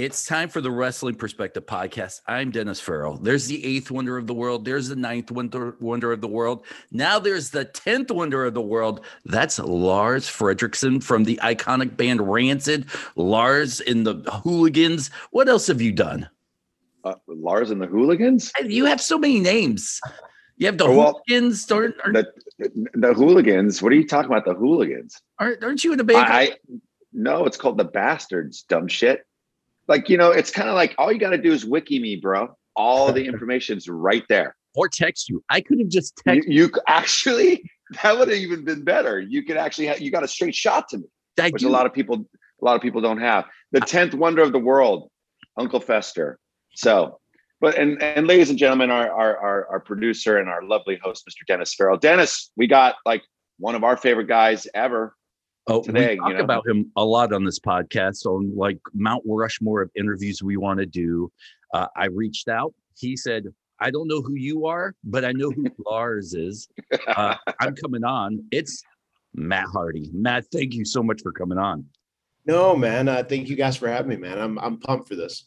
It's time for the Wrestling Perspective podcast. I'm Dennis Farrell. There's the eighth wonder of the world. There's the ninth wonder, wonder of the world. Now there's the tenth wonder of the world. That's Lars Frederiksen from the iconic band Rancid. Lars in the Hooligans. What else have you done? Uh, Lars and the Hooligans. You have so many names. You have the Oh, well, Hooligans. The, the Hooligans. What are you talking about? The Hooligans? aren't, aren't you in a band? I, I no, it's called the Bastards. Dumb shit. Like you know, it's kind of like all you got to do is wiki me, bro. All the information's right there. or text you. I could have just You, texted. you c- actually that would have even been better. You could actually have, you got a straight shot to me, I which do. a lot of people a lot of people don't have. The tenth wonder of the world, Uncle Fester. So, but and and ladies and gentlemen, our our our, our producer and our lovely host, Mr. Dennis Farrell. Dennis, we got like one of our favorite guys ever. Oh, today, we you talk know? about him a lot on this podcast on like Mount Rushmore of interviews we want to do. Uh, I reached out. He said, "I don't know who you are, but I know who Lars is. Uh, I'm coming on. It's Matt Hardy. Matt, thank you so much for coming on. No, man. Uh, thank you guys for having me, man. I'm I'm pumped for this.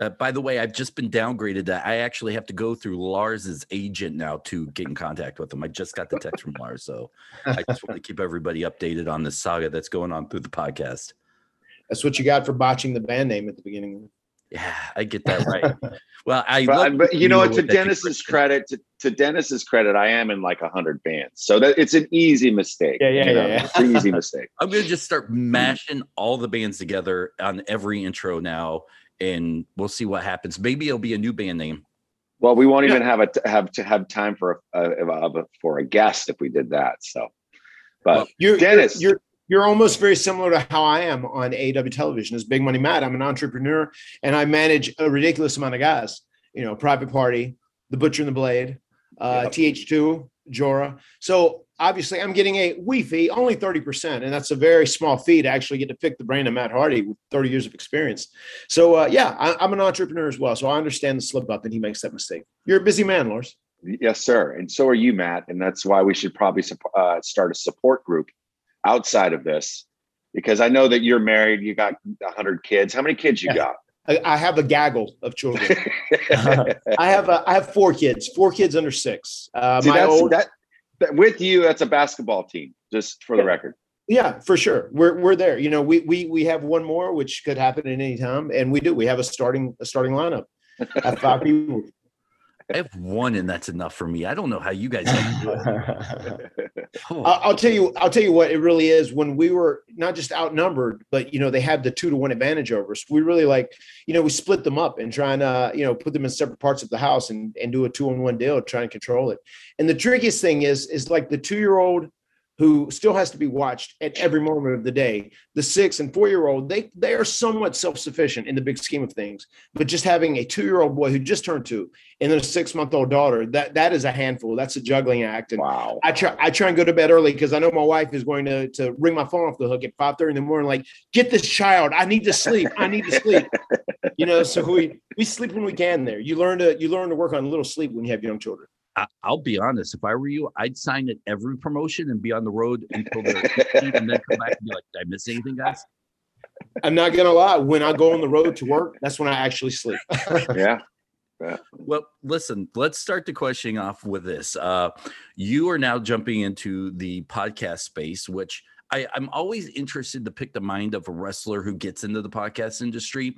Uh, by the way, I've just been downgraded. To, I actually have to go through Lars's agent now to get in contact with him. I just got the text from Lars, so I just want to keep everybody updated on the saga that's going on through the podcast. That's what you got for botching the band name at the beginning. Yeah, I get that right. Well, I But, love but you know? To Dennis's credit, to, to Dennis's credit, I am in like a hundred bands, so that it's an easy mistake. Yeah, yeah, you know? yeah, yeah. It's an easy mistake. I'm gonna just start mashing all the bands together on every intro now, and we'll see what happens. Maybe it'll be a new band name. Well, we won't Yeah. even have a have to have time for a, a, a for a guest if we did that. So, but Well, You're Dennis. You're, you're you're almost very similar to how I am on AEW television as Big Money Matt. I'm an entrepreneur and I manage a ridiculous amount of guys. You know, Private Party, The Butcher and the Blade, uh, TH2, Jora. So obviously, I'm getting a wee fee, only 30%. And that's a very small fee to actually get to pick the brain of Matt Hardy with 30 years of experience. So, uh, yeah, I, I'm an entrepreneur as well. So I understand the slip up and he makes that mistake. You're a busy man, Lars. yes, sir, and so are you, Matt, and that's why we should probably uh, start a support group outside of this because I know that you're married. You got a hundred kids. How many kids you got? I have a gaggle of children. I have uh, I have four kids, four kids under six. Uh, See, my that's, old, that, that with you, that's a basketball team. Just for the record. yeah, for sure. We're we're there. You know, we we we have one more, which could happen at any time, and we do. We have a starting a starting lineup at five people. I have one, and that's enough for me. I don't know how you guys can do it. Oh, I'll, I'll tell you. I'll tell you what it really is. When we were not just outnumbered, but you know they had the two to one advantage over us. We really like, you know, we split them up and trying to, you know, put them in separate parts of the house and and do a two on one deal, try and control it. And the trickiest thing is, is like the two year old who still has to be watched at every moment of the day. The six and four year old, they they are somewhat self sufficient in the big scheme of things. But just having a two year old boy who just turned two and then a six month old daughter, that that is a handful. That's a juggling act. And Wow. I try I try and go to bed early because I know my wife is going to to ring my phone off the hook at 5 30 in the morning, like, get this child. I need to sleep. I need to sleep. you know, so we we sleep when we can there. You learn to you learn to work on a little sleep when you have young children. I, I'll be honest. If I were you, I'd sign at every promotion and be on the road until they're and then come back and be like, "Did I miss anything, guys?" I'm not gonna lie, when I go on the road to work, that's when I actually sleep. yeah. Well, listen, let's start the questioning off with this. Uh, you are now jumping into the podcast space, which I, I'm always interested to pick the mind of a wrestler who gets into the podcast industry.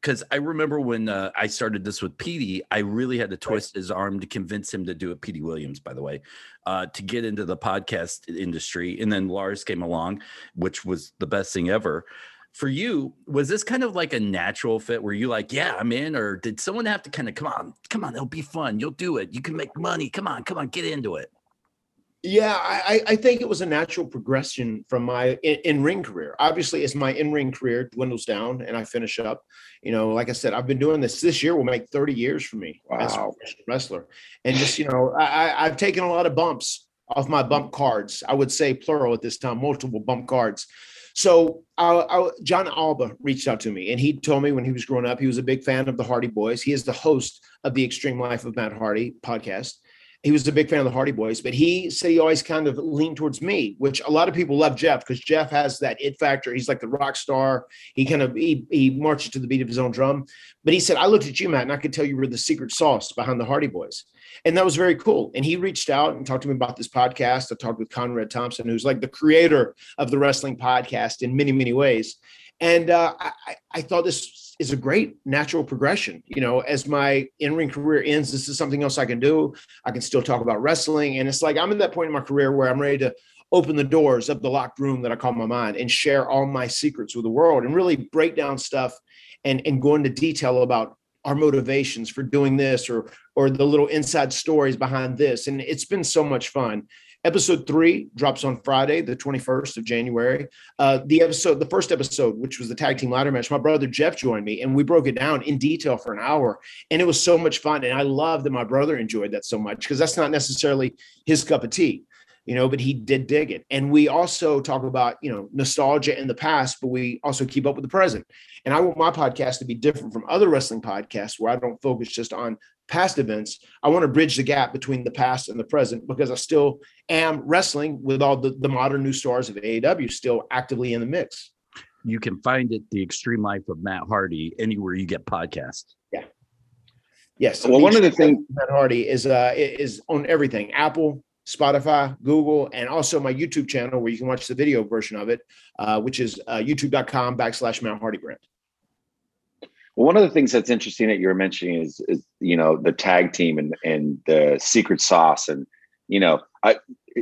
Because I remember when uh, I started this with Petey, I really had to twist his arm to convince him to do it. Petey Williams, by the way, uh, to get into the podcast industry. And then Lars came along, which was the best thing ever for you was this kind of like a natural fit were you like yeah i'm in or did someone have to kind of come on come on it'll be fun you'll do it you can make money come on come on get into it Yeah, I, I think it was a natural progression from my in ring career. Obviously, as my in ring career dwindles down and I finish up, you know, like I said, I've been doing this. This year will make 30 years for me as a professional wrestler, and just you know, I, I- I've taken a lot of bumps off my bump cards. I would say plural at this time, multiple bump cards. So I, I, Jon Alba reached out to me, and he told me when he was growing up, he was a big fan of the Hardy Boys. He is the host of the Extreme Life of Matt Hardy podcast. He was a big fan of the Hardy Boys, but he said he always kind of leaned towards me, which a lot of people love Jeff because Jeff has that it factor. He's like the rock star. He kind of he, he marches to the beat of his own drum. But he said, I looked at you, Matt, and I could tell you were the secret sauce behind the Hardy Boys. And that was very cool. And he reached out and talked to me about this podcast. I talked with Conrad Thompson, who's like the creator of the wrestling podcast in many, many ways. And uh, I, I thought this is a great natural progression. You know, as my in-ring career ends, this is something else I can do. I can still talk about wrestling. And it's like I'm in that point in my career where I'm ready to open the doors of the locked room that I call my mind and share all my secrets with the world and really break down stuff and, and go into detail about our motivations for doing this or or the little inside stories behind this. And it's been so much fun. Episode three drops on Friday, the 21st of January. Uh, the episode, the first episode, which was the tag team ladder match, my brother Jeff joined me and we broke it down in detail for an hour. And it was so much fun. And I love that my brother enjoyed that so much because that's not necessarily his cup of tea you know, but he did dig it. And we also talk about, you know, nostalgia in the past, but we also keep up with the present. And I want my podcast to be different from other wrestling podcasts where I don't focus just on past events. I want to bridge the gap between the past and the present because I still am wrestling with all the, the modern new stars of AEW still actively in the mix. You can find it, The Extreme Life of Matt Hardy, anywhere you get podcasts. Yeah. Yes. Well, one of the things Matt Hardy is uh is on everything Apple, Spotify, Google, and also my YouTube channel where you can watch the video version of it, uh, which is uh, youtube.com backslash Matt Hardy brand. Well, one of the things that's interesting that you were mentioning is, is you know, the tag team and, and the secret sauce. And, you know, I,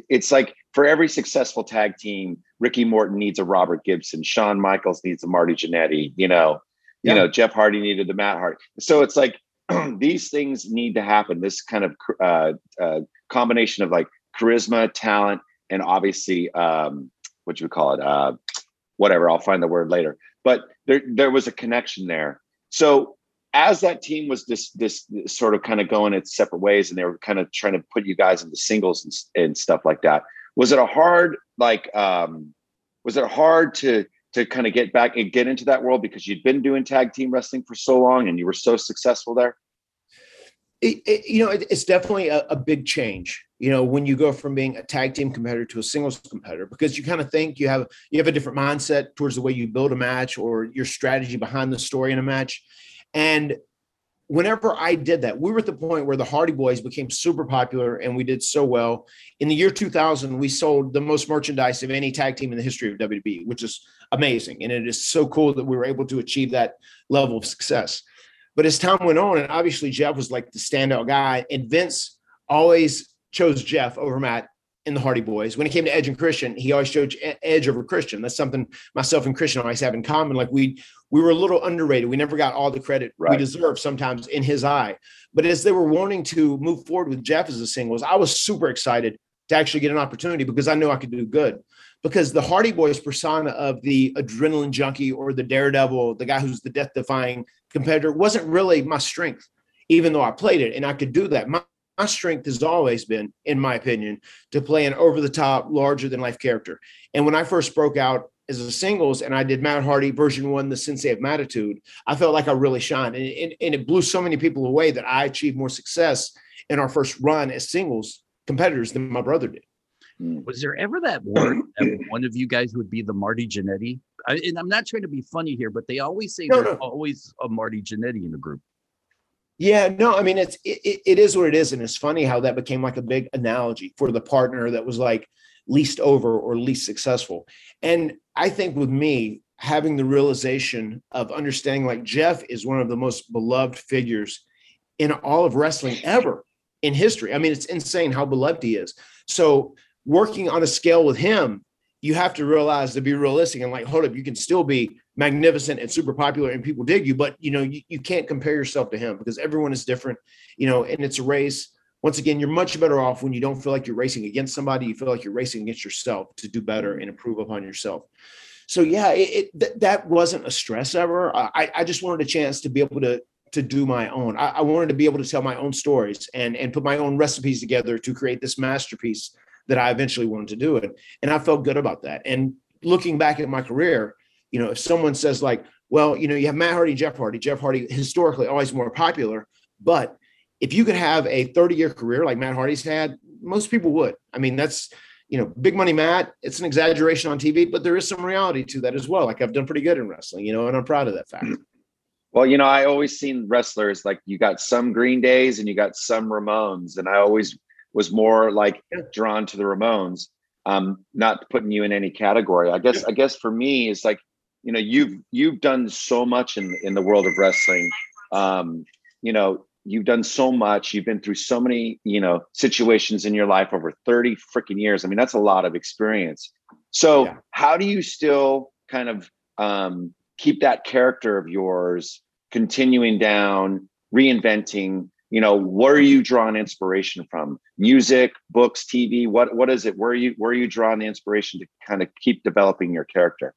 it's like for every successful tag team, Ricky Morton needs a Robert Gibson, Shawn Michaels needs a Marty Jannetty, you know, yeah. you know, Jeff Hardy needed the Matt Hardy. So it's like these things need to happen. This kind of uh, uh, combination of like charisma, talent, and obviously um, what you would call it, uh, whatever. I'll find the word later. But there, there was a connection there. So as that team was this, this, this sort of kind of going its separate ways, and they were kind of trying to put you guys into singles and, and stuff like that. Was it a hard like? Um, was it hard to to kind of get back and get into that world because you'd been doing tag team wrestling for so long and you were so successful there? It, it, you know, it, it's definitely a, a, big change. You know, when you go from being a tag team competitor to a singles competitor, because you kind of think you have you have a different mindset towards the way you build a match or your strategy behind the story in a match. And whenever I did that, we were at the point where the Hardy Boys became super popular and we did so well. In the year 2000, we sold the most merchandise of any tag team in the history of WWE, which is amazing. And it is so cool that we were able to achieve that level of success. But as time went on, and obviously Jeff was like the standout guy, and Vince always chose Jeff over Matt in the Hardy Boys. When it came to Edge and Christian, he always chose Edge over Christian. That's something myself and Christian always have in common. Like we we were a little underrated. We never got all the credit right. we deserve sometimes in his eye. But as they were wanting to move forward with Jeff as a singles, I was super excited to actually get an opportunity because I knew I could do good. Because the Hardy Boys persona of the adrenaline junkie or the daredevil, the guy who's the death defying competitor wasn't really my strength, even though I played it and I could do that. My, my strength has always been, in my opinion, to play an over the top, larger than life character. And when I first broke out as a singles and I did Matt Hardy version one, the Sensei of Mattitude, I felt like I really shined. And, and, and it blew so many people away that I achieved more success in our first run as singles competitors than my brother did. Mm. Was there ever that word that one of you guys would be the Marty Jannetty? I, and I'm not trying to be funny here, but they always say no, there's no. always a Marty Jannetty in the group. Yeah, no, I mean it's it, it is what it is, and it's funny how that became like a big analogy for the partner that was like least over or least successful. And I think with me having the realization of understanding like Jeff is one of the most beloved figures in all of wrestling ever in history. I mean, it's insane how beloved he is. So working on a scale with him, you have to realize to be realistic and like, hold up, you can still be magnificent and super popular and people dig you, but you know, you, you can't compare yourself to him because everyone is different, you know, and it's a race. Once again, you're much better off when you don't feel like you're racing against somebody. You feel like you're racing against yourself to do better and improve upon yourself. So yeah, it, it th- that wasn't a stress ever. I, I just wanted a chance to be able to to do my own. I, I wanted to be able to tell my own stories and and put my own recipes together to create this masterpiece that I eventually wanted to do it. And I felt good about that. And looking back at my career, you know, if someone says like, well, you know, you have Matt Hardy, Jeff Hardy, Jeff Hardy historically always more popular, but if you could have a 30 year career like Matt Hardy's had, most people would. I mean, that's you know, big money Matt. It's an exaggeration on TV, but there is some reality to that as well. Like I've done pretty good in wrestling, you know, and I'm proud of that fact. Mm-hmm. Well, you know, I always seen wrestlers like you got some Green Days and you got some Ramones, and I always was more like drawn to the Ramones. Um, not putting you in any category. I guess. I guess for me, it's like you know, you've you've done so much in in the world of wrestling. Um, you know, you've done so much. You've been through so many you know situations in your life over thirty freaking years. I mean, that's a lot of experience. So, yeah. how do you still kind of um, keep that character of yours continuing down, reinventing. You know, where are you drawing inspiration from? Music, books, TV. What what is it? Where are you where are you drawing the inspiration to kind of keep developing your character?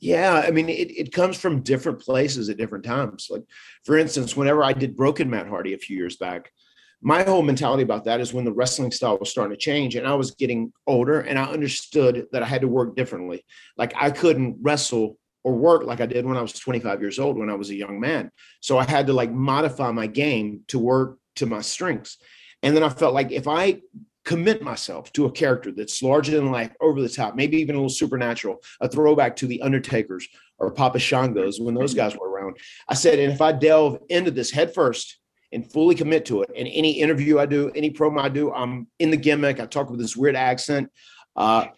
Yeah, I mean, it, it comes from different places at different times. Like, for instance, whenever I did Broken Matt Hardy a few years back, my whole mentality about that is when the wrestling style was starting to change and I was getting older and I understood that I had to work differently. Like, I couldn't wrestle or work like I did when I was 25 years old when I was a young man. So I had to like modify my game to work to my strengths. And then I felt like if I commit myself to a character that's larger than life, over the top, maybe even a little supernatural, a throwback to the Undertakers or Papa Shango's when those guys were around. I said, and if I delve into this headfirst and fully commit to it, and any interview I do, any promo I do, I'm in the gimmick. I talk with this weird accent. Uh,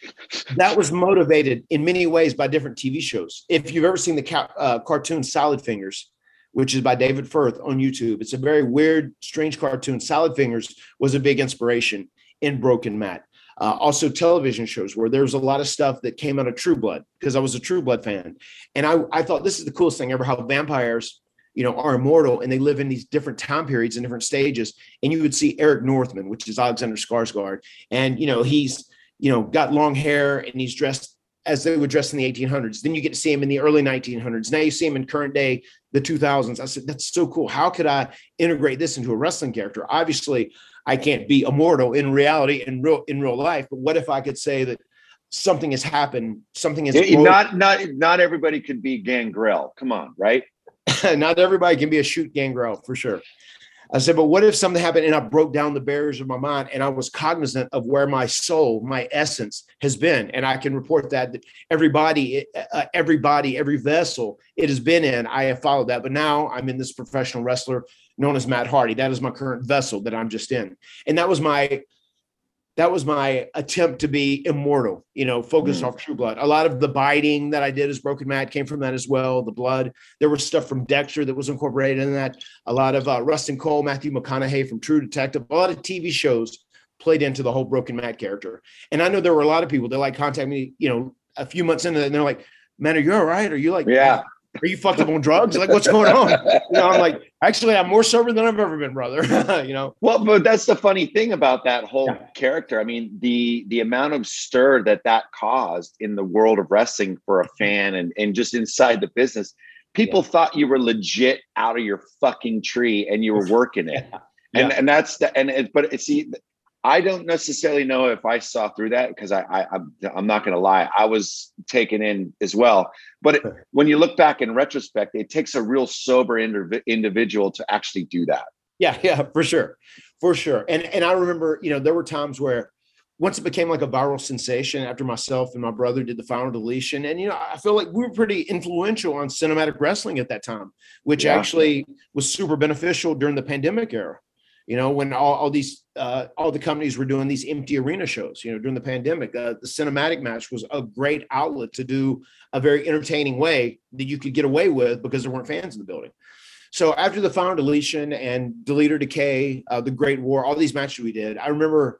that was motivated in many ways by different TV shows. If you've ever seen the ca- uh, cartoon Salad Fingers, which is by David Firth on YouTube, it's a very weird, strange cartoon. Salad Fingers was a big inspiration in Broken Matt. Uh, also, television shows where there was a lot of stuff that came out of True Blood because I was a True Blood fan, and I, I thought this is the coolest thing ever. How vampires you know, are immortal and they live in these different time periods and different stages. And you would see Eric Northman, which is Alexander Skarsgård, and you know he's you know, got long hair and he's dressed as they would dress in the 1800s. Then you get to see him in the early 1900s. Now you see him in current day, the 2000s. I said, that's so cool. How could I integrate this into a wrestling character? Obviously, I can't be immortal in reality in real in real life. But what if I could say that something has happened? Something is not not not everybody could be Gangrel. Come on, right? not everybody can be a shoot Gangrel for sure. I said, but what if something happened and I broke down the barriers of my mind and I was cognizant of where my soul, my essence has been, and I can report that, that everybody, uh, everybody, every vessel it has been in, I have followed that. But now I'm in this professional wrestler known as Matt Hardy. That is my current vessel that I'm just in, and that was my that was my attempt to be immortal, you know, focused mm. off True Blood. A lot of the biting that I did as Broken Matt came from that as well. The blood, there was stuff from Dexter that was incorporated in that. A lot of uh, Rustin Cohle, Matthew McConaughey from True Detective, a lot of TV shows played into the whole Broken Matt character. And I know there were a lot of people that like contact me, you know, a few months into it, and they're like, "Man, are you all right? Are you like, yeah, are you fucked up on drugs? Like, what's going on? You know, I'm like, actually, I'm more sober than I've ever been, brother. you know. Well, but that's the funny thing about that whole yeah. character. I mean, the the amount of stir that that caused in the world of wrestling for a mm-hmm. fan and and just inside the business, people yeah. thought you were legit out of your fucking tree and you were working it. yeah. And and that's the and it, but it's see I don't necessarily know if I saw through that because I, I I'm, I'm not going to lie, I was taken in as well. But it, when you look back in retrospect, it takes a real sober indiv- individual to actually do that. Yeah, yeah, for sure, for sure. And and I remember, you know, there were times where once it became like a viral sensation after myself and my brother did the final deletion and you know i feel like we were pretty influential on cinematic wrestling at that time which yeah. actually was super beneficial during the pandemic era you know when all, all these uh, all the companies were doing these empty arena shows you know during the pandemic uh, the cinematic match was a great outlet to do a very entertaining way that you could get away with because there weren't fans in the building so after the final deletion and Delete or Decay uh, the great war all these matches we did i remember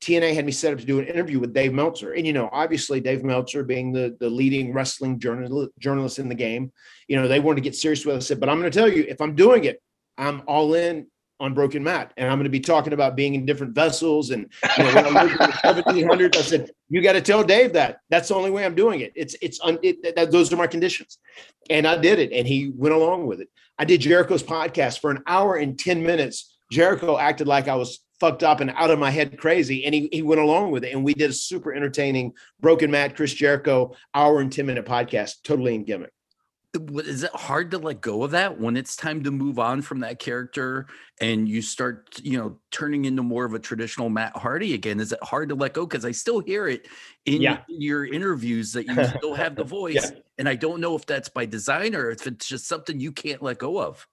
TNA had me set up to do an interview with Dave Meltzer. And, you know, obviously Dave Meltzer being the, the leading wrestling journal, journalist in the game, you know, they wanted to get serious with us. But I'm going to tell you, if I'm doing it, I'm all in on Broken Matt, and I'm going to be talking about being in different vessels. And you know, when I lived in the 1700s, I said, "You got to tell Dave that. That's the only way I'm doing it. It's it's un, it, that, those are my conditions." And I did it, and he went along with it. I did Jericho's podcast for an hour and ten minutes. Jericho acted like I was fucked up and out of my head crazy, and he he went along with it. And we did a super entertaining Broken Matt, Chris Jericho hour and ten minute podcast, totally in gimmick. Is it hard to let go of that when it's time to move on from that character and you start you know turning into more of a traditional matt hardy again is it hard to let go because i still hear it in yeah. your interviews that you still have the voice yeah. and i don't know if that's by design or if it's just something you can't let go of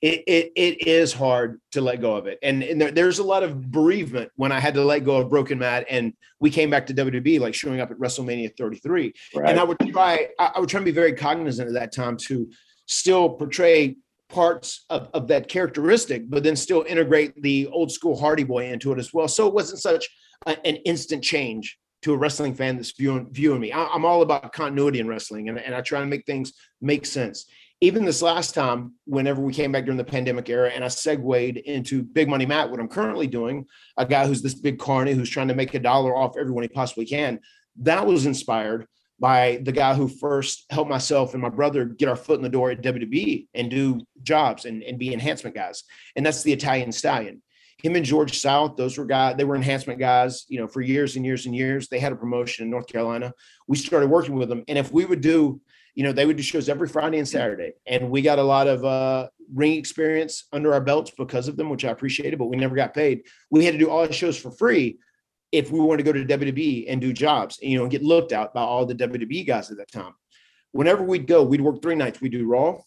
it, it, it is hard to let go of it. And, and there, there's a lot of bereavement when I had to let go of Broken Matt and we came back to WWE, like showing up at WrestleMania 33. Right. And I would try, I would try to be very cognizant at that time to still portray parts of, of that characteristic, but then still integrate the old school Hardy Boy into it as well. So it wasn't such a, an instant change to a wrestling fan that's viewing, viewing me. I, am all about continuity in wrestling and, and I try to make things make sense even this last time, whenever we came back during the pandemic era, and I segued into Big Money Matt, what I'm currently doing, a guy who's this big carny who's trying to make a dollar off everyone he possibly can. That was inspired by the guy who first helped myself and my brother get our foot in the door at WWE and do jobs and, and be enhancement guys. And that's the Italian Stallion. Him and George South, those were guys, they were enhancement guys, you know, for years and years and years. They had a promotion in North Carolina. We started working with them. And if we would do you know, they would do shows every Friday and Saturday. And we got a lot of uh, ring experience under our belts because of them, which I appreciated, but we never got paid. We had to do all the shows for free if we wanted to go to WWE and do jobs, you know, and get looked out by all the WWE guys at that time. Whenever we'd go, we'd work three nights. We do Raw,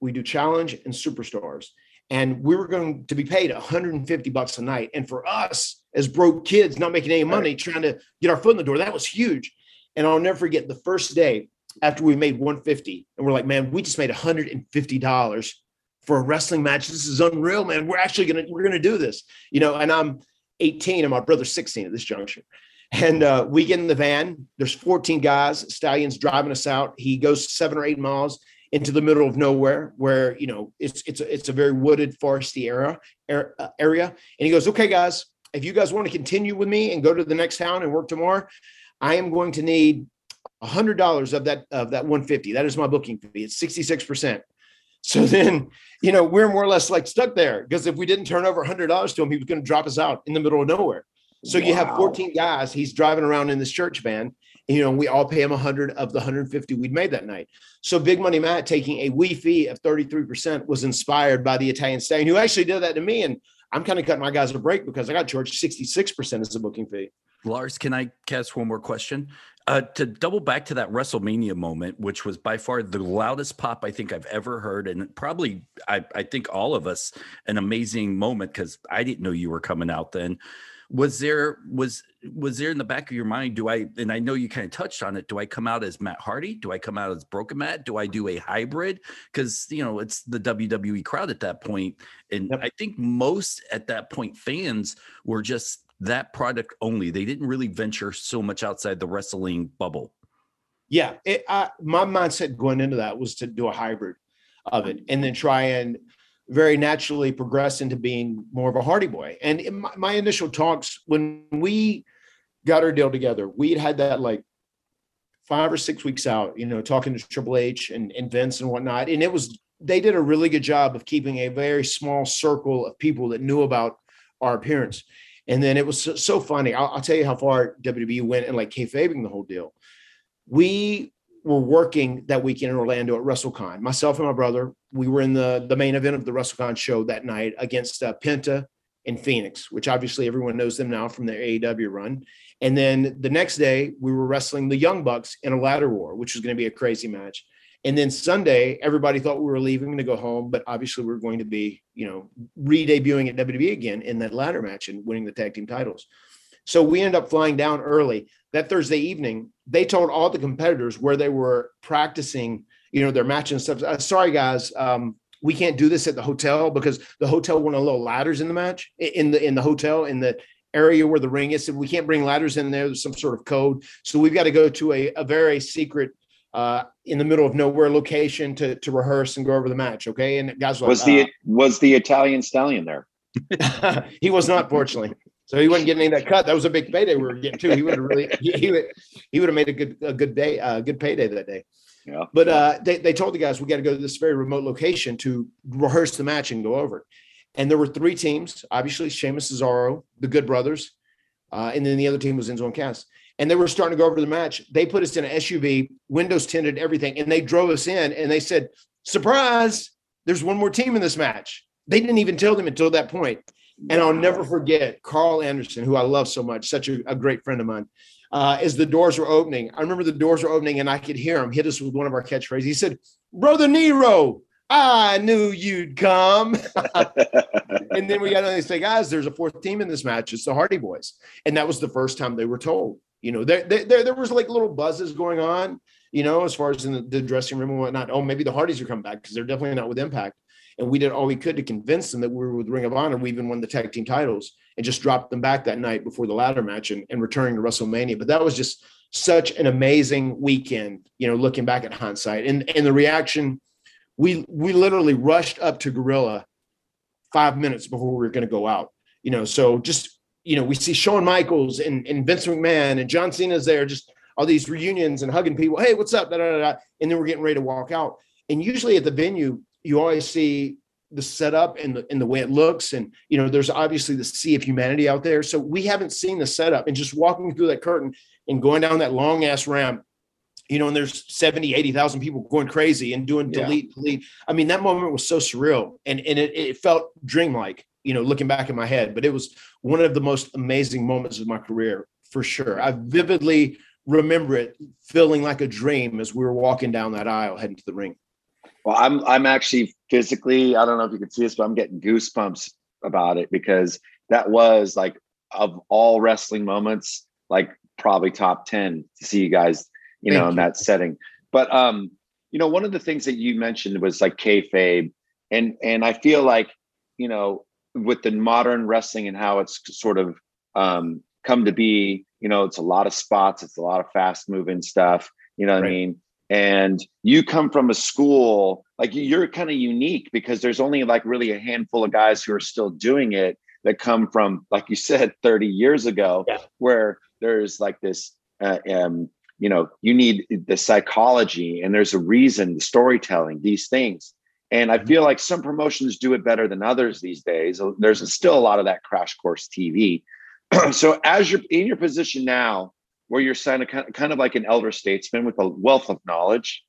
we do Challenge, and Superstars. And we were going to be paid 150 bucks a night. And for us, as broke kids, not making any money, trying to get our foot in the door, that was huge. And I'll never forget the first day after we made 150 and we're like, man, we just made $150 for a wrestling match. This is unreal, man. We're actually gonna we're gonna do this, you know. And I'm 18 and my brother's 16 at this juncture. And uh, we get in the van. There's 14 guys. Stallion's driving us out. He goes seven or eight miles into the middle of nowhere, where you know it's it's a, it's a very wooded, foresty area uh, area. And he goes, "Okay, guys, if you guys want to continue with me and go to the next town and work tomorrow, I am going to need hundred dollars of that of that 150. That is my booking fee. It's 66%. So then, you know, we're more or less like stuck there because if we didn't turn over hundred dollars to him, he was going to drop us out in the middle of nowhere. So wow. you have 14 guys, he's driving around in this church van. You know, we all pay him 100 of the 150 we'd made that night. So Big Money Matt taking a wee fee of 33% was inspired by the Italian Stallion, who actually did that to me. And I'm kind of cutting my guys a break because I got charged 66% as a booking fee. Lars, can I cast one more question? Uh, to double back to that WrestleMania moment, which was by far the loudest pop I think I've ever heard, and probably I, I think all of us an amazing moment because I didn't know you were coming out then. Was there was was there in the back of your mind? Do I and I know you kind of touched on it. Do I come out as Matt Hardy? Do I come out as Broken Matt? Do I do a hybrid? Because you know it's the WWE crowd at that point, and yep. I think most at that point fans were just that product only. They didn't really venture so much outside the wrestling bubble. Yeah, it, I, my mindset going into that was to do a hybrid of it, and then try and very naturally progress into being more of a Hardy Boy. And my, my initial talks when we got our deal together, we'd had that like five or six weeks out, you know, talking to Triple H and, and Vince and whatnot. And it was, they did a really good job of keeping a very small circle of people that knew about our appearance. And then it was so, so funny. I'll, I'll, tell you how far WWE went and like kayfabing the whole deal. We were working that weekend in Orlando at WrestleCon. Myself and my brother, we were in the the main event of the WrestleCon show that night against uh, Penta and Fenix, which obviously everyone knows them now from their AEW run. And then the next day, we were wrestling the Young Bucks in a ladder war, which was going to be a crazy match. And then Sunday, everybody thought we were leaving to go home, but obviously we are going to be, you know, re-debuting at WWE again in that ladder match and winning the tag team titles. So we ended up flying down early that Thursday evening. They told all the competitors where they were practicing, you know, their match and stuff. Uh, sorry, guys, um, we can't do this at the hotel because the hotel wanted little ladders in the match in the in the hotel in the area where the ring is. So we can't bring ladders in there. There's some sort of code. So we've got to go to a, a very secret uh, in the middle of nowhere location to to rehearse and go over the match. Okay, and guys was the uh, was the Italian stallion there? he was not, fortunately. So he wasn't getting any of that cut. That was a big payday we were getting too. He would have really he, he would he would have made a good a good day uh, good payday that day. Yeah. But uh, they they told the guys we got to go to this very remote location to rehearse the match and go over it. And there were three teams. Obviously, Sheamus Cesaro, the Good Brothers, uh, and then the other team was Enzo and Cass. and they were starting to go over the match. They put us in an SUV, windows tinted, everything, and they drove us in and they said, Surprise, there's one more team in this match. They didn't even tell them until that point. And I'll never forget Karl Anderson, who I love so much, such a, a great friend of mine. Uh, as the doors were opening, I remember the doors were opening and I could hear him hit us with one of our catchphrases. He said, Brother Nero, I knew you'd come. and then we got on and say, guys, there's a fourth team in this match. It's the Hardy Boys. And that was the first time they were told. You know, there, there, there was like little buzzes going on, you know, as far as in the, the dressing room and whatnot. Oh, maybe the Hardys are coming back because they're definitely not with Impact. And we did all we could to convince them that we were with Ring of Honor. We even won the tag team titles and just dropped them back that night before the ladder match and, and returning to WrestleMania. But that was just such an amazing weekend, you know, looking back at hindsight and, and the reaction. We we literally rushed up to Gorilla five minutes before we were going to go out. You know, so just you know, we see Shawn Michaels and, and Vince McMahon and John Cena's there, just all these reunions and hugging people. Hey, what's up? Da, da, da, and then we're getting ready to walk out. And usually at the venue, you always see the setup and the, and the way it looks. And, you know, there's obviously the sea of humanity out there. So we haven't seen the setup and just walking through that curtain and going down that long ass ramp, you know, and there's 70, 80,000 people going crazy and doing delete, yeah. delete. I mean, that moment was so surreal and, and it, it felt dreamlike, you know, looking back in my head, but it was one of the most amazing moments of my career for sure. I vividly remember it feeling like a dream as we were walking down that aisle heading to the ring. Well, I'm I'm actually physically, I don't know if you can see this, but I'm getting goosebumps about it because that was like of all wrestling moments, like probably top 10 to see you guys, you Thank know, you. in that setting. But um, you know, one of the things that you mentioned was like kayfabe. And and I feel like, you know, with the modern wrestling and how it's sort of um come to be, you know, it's a lot of spots, it's a lot of fast moving stuff, you know what right. I mean? And you come from a school like you're kind of unique because there's only like really a handful of guys who are still doing it that come from like you said 30 years ago yeah. where there's like this uh, um, you know you need the psychology and there's a reason the storytelling these things and i mm-hmm. feel like some promotions do it better than others these days there's still a lot of that crash course tv so as you're in your position now where you're kind of, kind of like an elder statesman with a wealth of knowledge,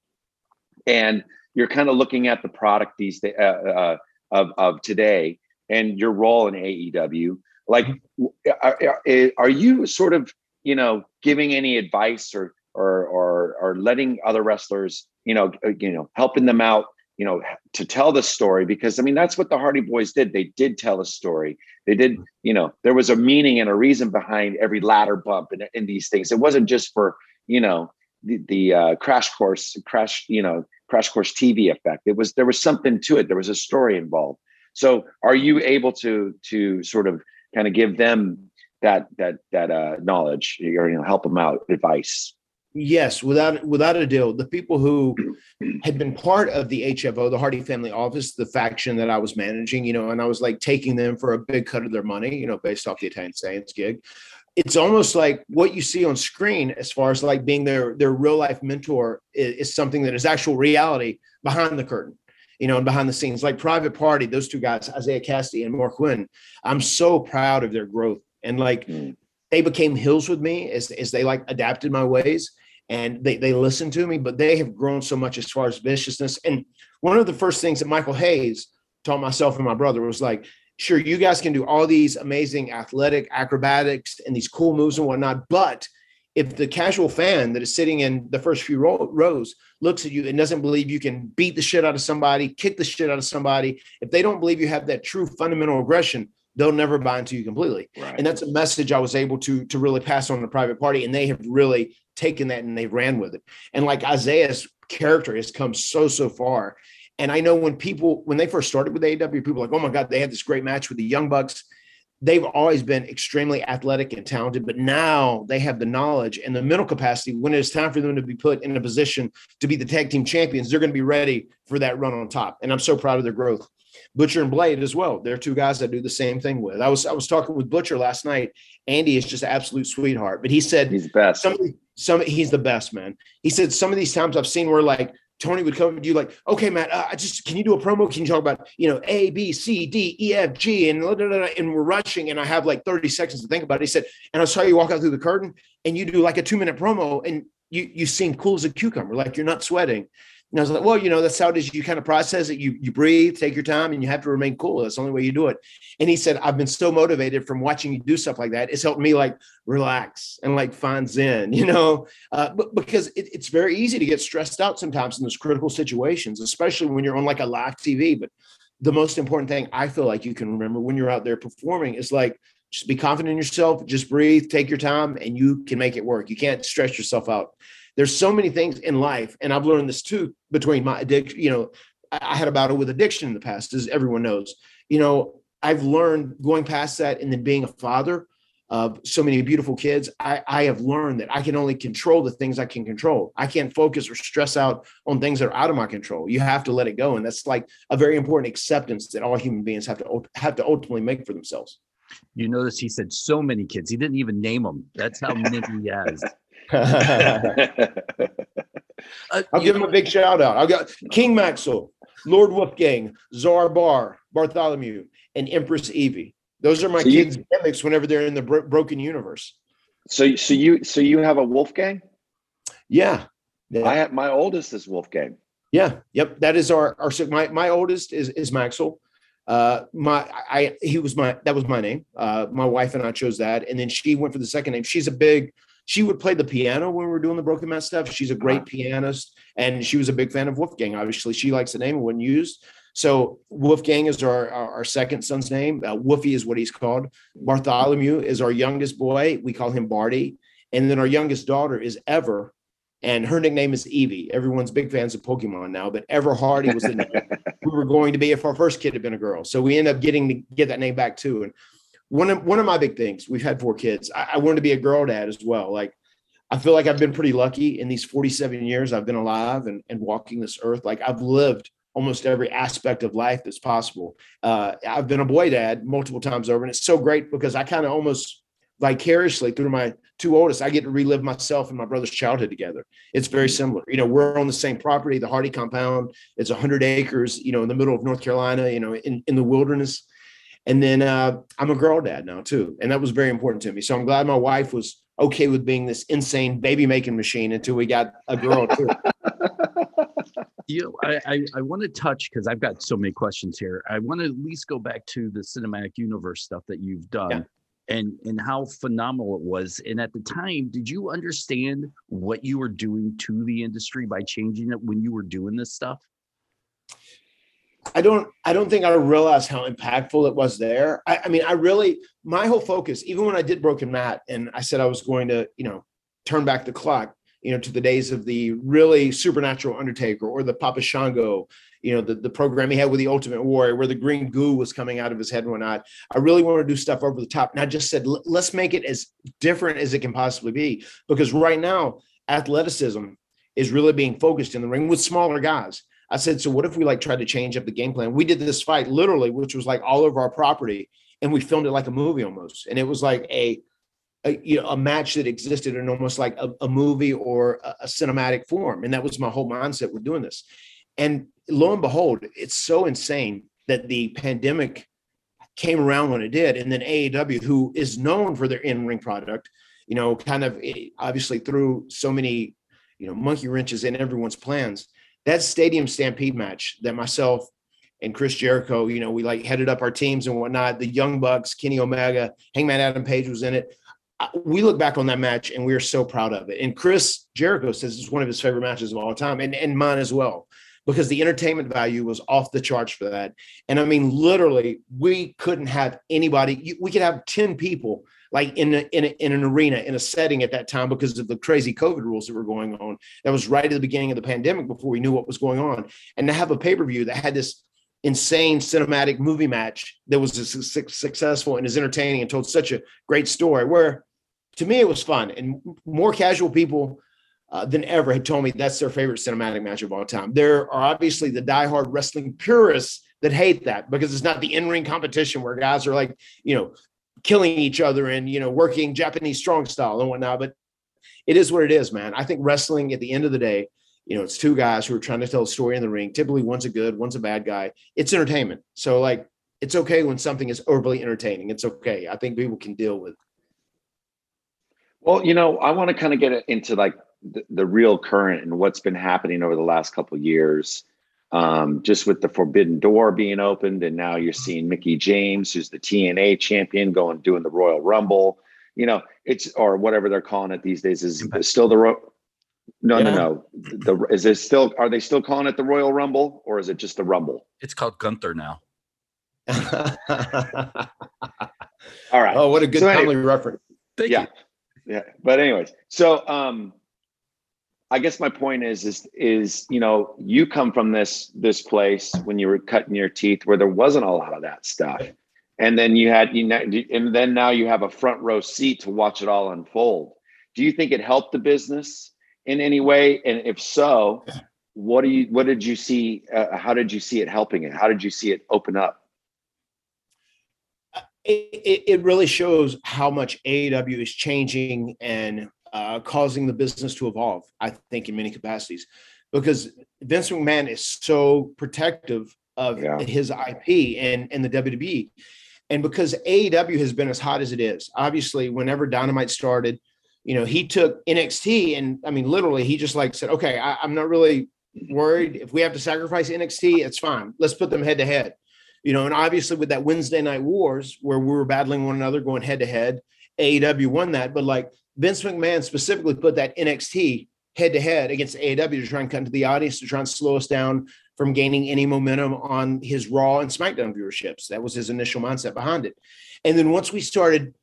and you're kind of looking at the product these days uh, uh, of of today and your role in AEW. Like, are, are you sort of you know giving any advice or or or or letting other wrestlers you know uh, you know helping them out you know to tell the story because i mean that's what the hardy boys did. They did tell a story. They did you know there was a meaning and a reason behind every ladder bump and in these things. It wasn't just for you know the, the uh, crash course crash you know crash course tv effect. It was there was something to it. There was a story involved. So are you able to to sort of kind of give them that that that uh knowledge or you know help them out advice Yes, without without a deal. The people who had been part of the HFO, the Hardy Family Office, the faction that I was managing, you know, and I was like taking them for a big cut of their money, you know, based off the Italian Saints gig. It's almost like what you see on screen, as far as like being their their real life mentor, is, is something that is actual reality behind the curtain you know, and behind the scenes, like Private Party, those two guys, Isaiah Kassidy and Marq Quinn, I'm so proud of their growth. And like mm. they became heels with me as, as they like adapted my ways and they, they listen to me, but they have grown so much as far as viciousness. And one of the first things that Michael Hayes taught myself and my brother was like, sure, you guys can do all these amazing athletic acrobatics and these cool moves and whatnot, but if the casual fan that is sitting in the first few rows looks at you and doesn't believe you can beat the shit out of somebody, kick the shit out of somebody, if they don't believe you have that true fundamental aggression, they'll never buy into you completely. Right. And that's a message I was able to to really pass on to private party, and they have really taken that and they ran with it. And like Isaiah's character has come so so far. And I know when people when they first started with AEW, people were like, oh my god, they had this great match with the Young Bucks. They've always been extremely athletic and talented, but now they have the knowledge and the mental capacity. When it's time for them to be put in a position to be the tag team champions, they're going to be ready for that run on top. And I'm so proud of their growth. Butcher and Blade as well. They're two guys I do the same thing with. I was I was talking with Butcher last night. Andy is just an absolute sweetheart, but he said he's best. Some, some he's the best man. He said some of these times I've seen where like Tony would come to you like, okay, Matt, uh, I just can you do a promo? Can you talk about you know A B C D E F G and blah, blah, blah, and we're rushing and I have like thirty seconds to think about it. He said, and I saw you walk out through the curtain and you do like a two minute promo and you you seem cool as a cucumber, like you're not sweating. And I was like, well, you know, that's how it is. You kind of process it. You you breathe, take your time, and you have to remain cool. That's the only way you do it. And he said, I've been so motivated from watching you do stuff like that. It's helped me like relax and like find zen, you know, uh, but because it, it's very easy to get stressed out sometimes in those critical situations, especially when you're on like a live TV. But the most important thing I feel like you can remember when you're out there performing is like just be confident in yourself, just breathe, take your time, and you can make it work. You can't stress yourself out there's so many things in life, and I've learned this too between my addiction. You know, I, had a battle with addiction in the past, as everyone knows. You know, I've learned going past that and then being a father of so many beautiful kids, I, I have learned that I can only control the things I can control. I can't focus or stress out on things that are out of my control. You have to let it go, and that's like a very important acceptance that all human beings have to have to ultimately make for themselves. You notice he said so many kids. He didn't even name them. That's how many he has. I'll give him a big shout out. I've got King Maxwell, Lord Wolfgang, Czar Bar, Bartholomew, and Empress Evie. Those are my so kids' you, gimmicks whenever they're in the bro- broken universe. So, so you, so you have a Wolfgang? Yeah. yeah. I have my oldest is Wolfgang. Yeah. Yep. That is our our my my oldest is is Maxwell. Uh, my I he was my that was my name. Uh, my wife and I chose that, and then she went for the second name. She's a big she would play the piano when we were doing the Broken Matt stuff. She's a great uh-huh. pianist, and she was a big fan of Wolfgang. Obviously, she likes the name wasn't used. So Wolfgang is our, our, our second son's name. Uh, Woofy is what he's called. Bartholomew is our youngest boy. We call him Barty. And then our youngest daughter is Ever, and her nickname is Evie. Everyone's big fans of Pokemon now, but Ever Hardy was the name we were going to be if our first kid had been a girl. So we end up getting to get that name back too. And one of one of my big things. We've had four kids. I, I wanted to be a girl dad as well. Like I feel like I've been pretty lucky in these 47 years I've been alive and, and walking this earth. Like I've lived almost every aspect of life that's possible. Uh, I've been a boy dad multiple times over, and it's so great because I kind of almost vicariously through my two oldest, I get to relive myself and my brother's childhood together. It's very similar. You know, we're on the same property, the Hardy compound. It's 100 acres, you know, in the middle of North Carolina, you know, in, in the wilderness. And then uh, I'm a girl dad now too, and that was very important to me. So I'm glad my wife was okay with being this insane baby making machine until we got a girl too. you know, I, I, I want to touch because I've got so many questions here. I want to at least go back to the cinematic universe stuff that you've done. Yeah. And, and how phenomenal it was. And at the time, did you understand what you were doing to the industry by changing it when you were doing this stuff? I don't I don't think I realized how impactful it was there. I, I, mean, I really my whole focus, even when I did Broken Matt and I said I was going to, you know, turn back the clock, you know, to the days of the really supernatural Undertaker or the Papa Shango, you know, the, the program he had with the Ultimate Warrior where the green goo was coming out of his head and whatnot. I really want to do stuff over the top. And I just said, let's make it as different as it can possibly be. Because right now, athleticism is really being focused in the ring with smaller guys. I said, so what if we like tried to change up the game plan? We did this fight literally, which was like all over our property, and we filmed it like a movie almost. And it was like a, a you know a match that existed in almost like a, a movie or a, a, cinematic form. And that was my whole mindset with doing this. And lo and behold, it's so insane that the pandemic came around when it did. And then AEW, who is known for their in-ring product, you know, kind of eh, obviously threw so many, you know, monkey wrenches in everyone's plans that stadium stampede match that myself and Chris Jericho, you know, we like headed up our teams and whatnot. The Young Bucks, Kenny Omega, Hangman Adam Page was in it. We look back on that match and we are so proud of it. And Chris Jericho says it's one of his favorite matches of all time, and, and mine as well, because the entertainment value was off the charts for that. And I mean, literally, we couldn't have anybody. We could have ten people like in a, in, a, in an arena in a setting at that time because of the crazy COVID rules that were going on. That was right at the beginning of the pandemic before we knew what was going on, and to have a pay per view that had this insane cinematic movie match that was successful and is entertaining and told such a great story. Where to me it was fun and more casual people. Uh, than ever had told me that's their favorite cinematic match of all time. There are obviously the diehard wrestling purists that hate that because it's not the in-ring competition where guys are like, you know, killing each other and you know working Japanese strong style and whatnot. But it is what it is, man. I think wrestling at the end of the day, you know, it's two guys who are trying to tell a story in the ring. Typically, one's a good, one's a bad guy. It's entertainment. So like, it's okay when something is overly entertaining. It's okay. I think people can deal with. Well, you know, I want to kind of get into like the, the real current and what's been happening over the last couple years. Um, just with the Forbidden Door being opened, and now you're seeing Mickie James, who's the TNA champion, going doing the Royal Rumble. You know, it's or whatever they're calling it these days is still the Ro- no, Yeah. no, no. The is it still? Are they still calling it the Royal Rumble, or is it just the Rumble? It's called Gunther now. All right. oh, what a good So anyway- reference. Thank yeah you. yeah but anyways so um i guess my point is is is you know you come from this this place when you were cutting your teeth where there wasn't a lot of that stuff. And then you had you know and then now you have a front row seat to watch it all unfold. Do you think it helped the business in any way? And if so what do you what did you see uh, how did you see it helping it? How did you see it open up? It, it, it really shows how much AEW is changing and uh, causing the business to evolve. I think in many capacities, because Vince McMahon is so protective of Yeah. his IP and and the WWE, and because AEW has been as hot as it is. Obviously, whenever Dynamite started, you know he took NXT and I mean literally he just like said, okay, I, I'm not really worried if we have to sacrifice NXT, it's fine. Let's put them head to head you know, and obviously with that Wednesday night wars where we were battling one another, going head to head, AEW won that. But like Vince McMahon specifically put that NXT head to head against AEW to try and cut into the audience to try and slow us down from gaining any momentum on his Raw and SmackDown viewerships. That was his initial mindset behind it. And then once we started,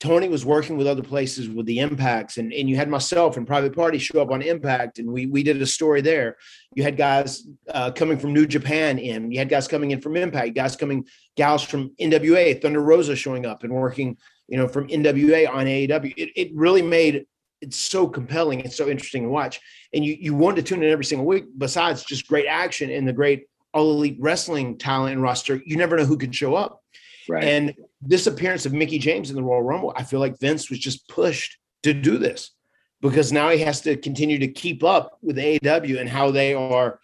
Tony was working with other places with the impacts, and, and you had myself and Private Party show up on Impact, and we we did a story there. You had guys uh, coming from New Japan in, you had guys coming in from Impact, guys coming, gals from NWA, Thunder Rosa showing up and working, you know, from NWA on AEW. It, it really made it so compelling. and so interesting to watch, and you you wanted to tune in every single week. Besides just great action and the great all elite wrestling talent and roster, you never know who could show up. right And this appearance of Mickie James in the Royal Rumble, I feel like Vince was just pushed to do this because now he has to continue to keep up with AEW and how they are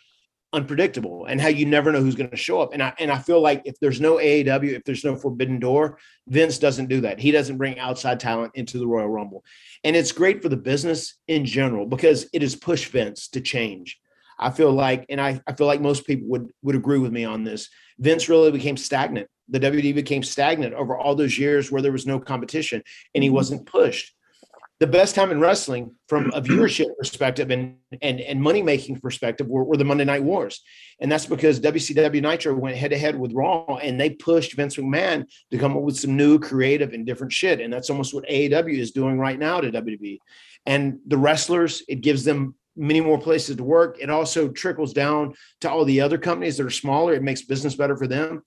unpredictable and how you never know who's going to show up. And I and I feel like if there's no AEW, if there's no Forbidden Door, Vince doesn't do that. He doesn't bring outside talent into the Royal Rumble. And it's great for the business in general because it has pushed Vince to change. I feel like, and I, I feel like most people would would agree with me on this. Vince really became stagnant. The WWE became stagnant over all those years where there was no competition and he mm-hmm. wasn't pushed. The best time in wrestling, from a viewership perspective and and and money making perspective, were, were the Monday Night Wars, and that's because WCW Nitro went head to head with Raw, and they pushed Vince McMahon to come up with some new, creative, and different shit. And that's almost what AEW is doing right now to WWE. And the wrestlers, it gives them many more places to work. It also trickles down to all the other companies that are smaller. It makes business better for them.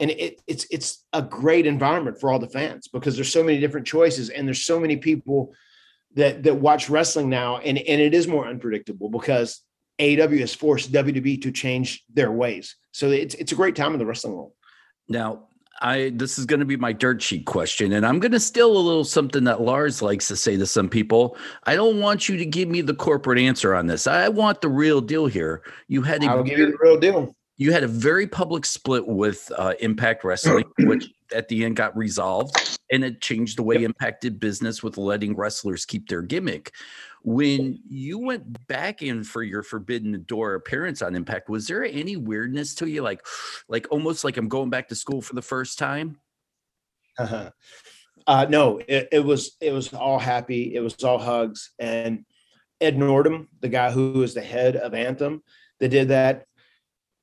And it, it's it's a great environment for all the fans because there's so many different choices and there's so many people that that watch wrestling now, and and it is more unpredictable because AEW has forced WWE to change their ways. So it's it's a great time in the wrestling world. Now, I this is going to be my dirt sheet question, and I'm going to steal a little something that Lars likes to say to some people. I don't want you to give me the corporate answer on this. I want the real deal here. You had a I'll give you the real deal. you had a very public split with uh, Impact Wrestling, which at the end got resolved, and it changed the way Yep. Impact did business with letting wrestlers keep their gimmick. When you went back in for your Forbidden Door appearance on Impact, was there any weirdness to you, like, like almost like I'm going back to school for the first time? uh, no, it, it was it was all happy. It was all hugs. And Ed Nordholm, the guy who is the head of Anthem, that did that.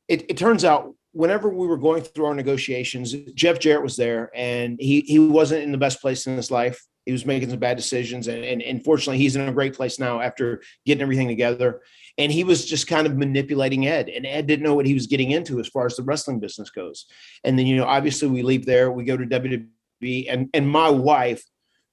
It, it turns out whenever we were going through our negotiations, Jeff Jarrett was there, and he he wasn't in the best place in his life. He was making some bad decisions, and, and, and fortunately, he's in a great place now after getting everything together. And he was just kind of manipulating Ed, and Ed didn't know what he was getting into as far as the wrestling business goes. And then, you know, obviously, we leave there, we go to WWE, and and my wife,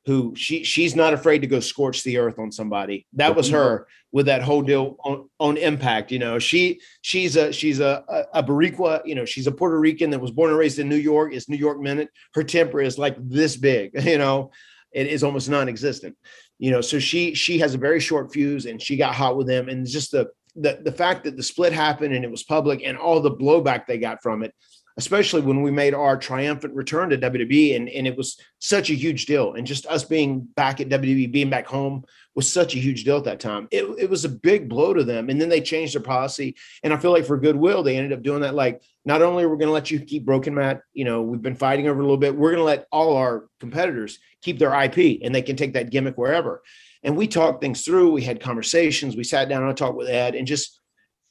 who she she's not afraid to go scorch the earth on somebody. That was her with that whole deal on, on Impact. You know, she she's a she's a, a a. You know, she's a Puerto Rican that was born and raised in New York. It's New York minute. Her temper is like this big. You know, it is almost non-existent. You know, so she she has a very short fuse, and she got hot with him, and just the the the fact that the split happened and it was public and all the blowback they got from it, especially when we made our triumphant return to WWE and, and it was such a huge deal. And just us being back at WWE, being back home was such a huge deal at that time. It, it was a big blow to them. And then they changed their policy. And I feel like for goodwill, they ended up doing that. Like, not only are we going to let you keep Broken Matt, you know, we've been fighting over a little bit, we're going to let all our competitors keep their IP and they can take that gimmick wherever. And we talked things through. We had conversations. We sat down and I talked with Ed and just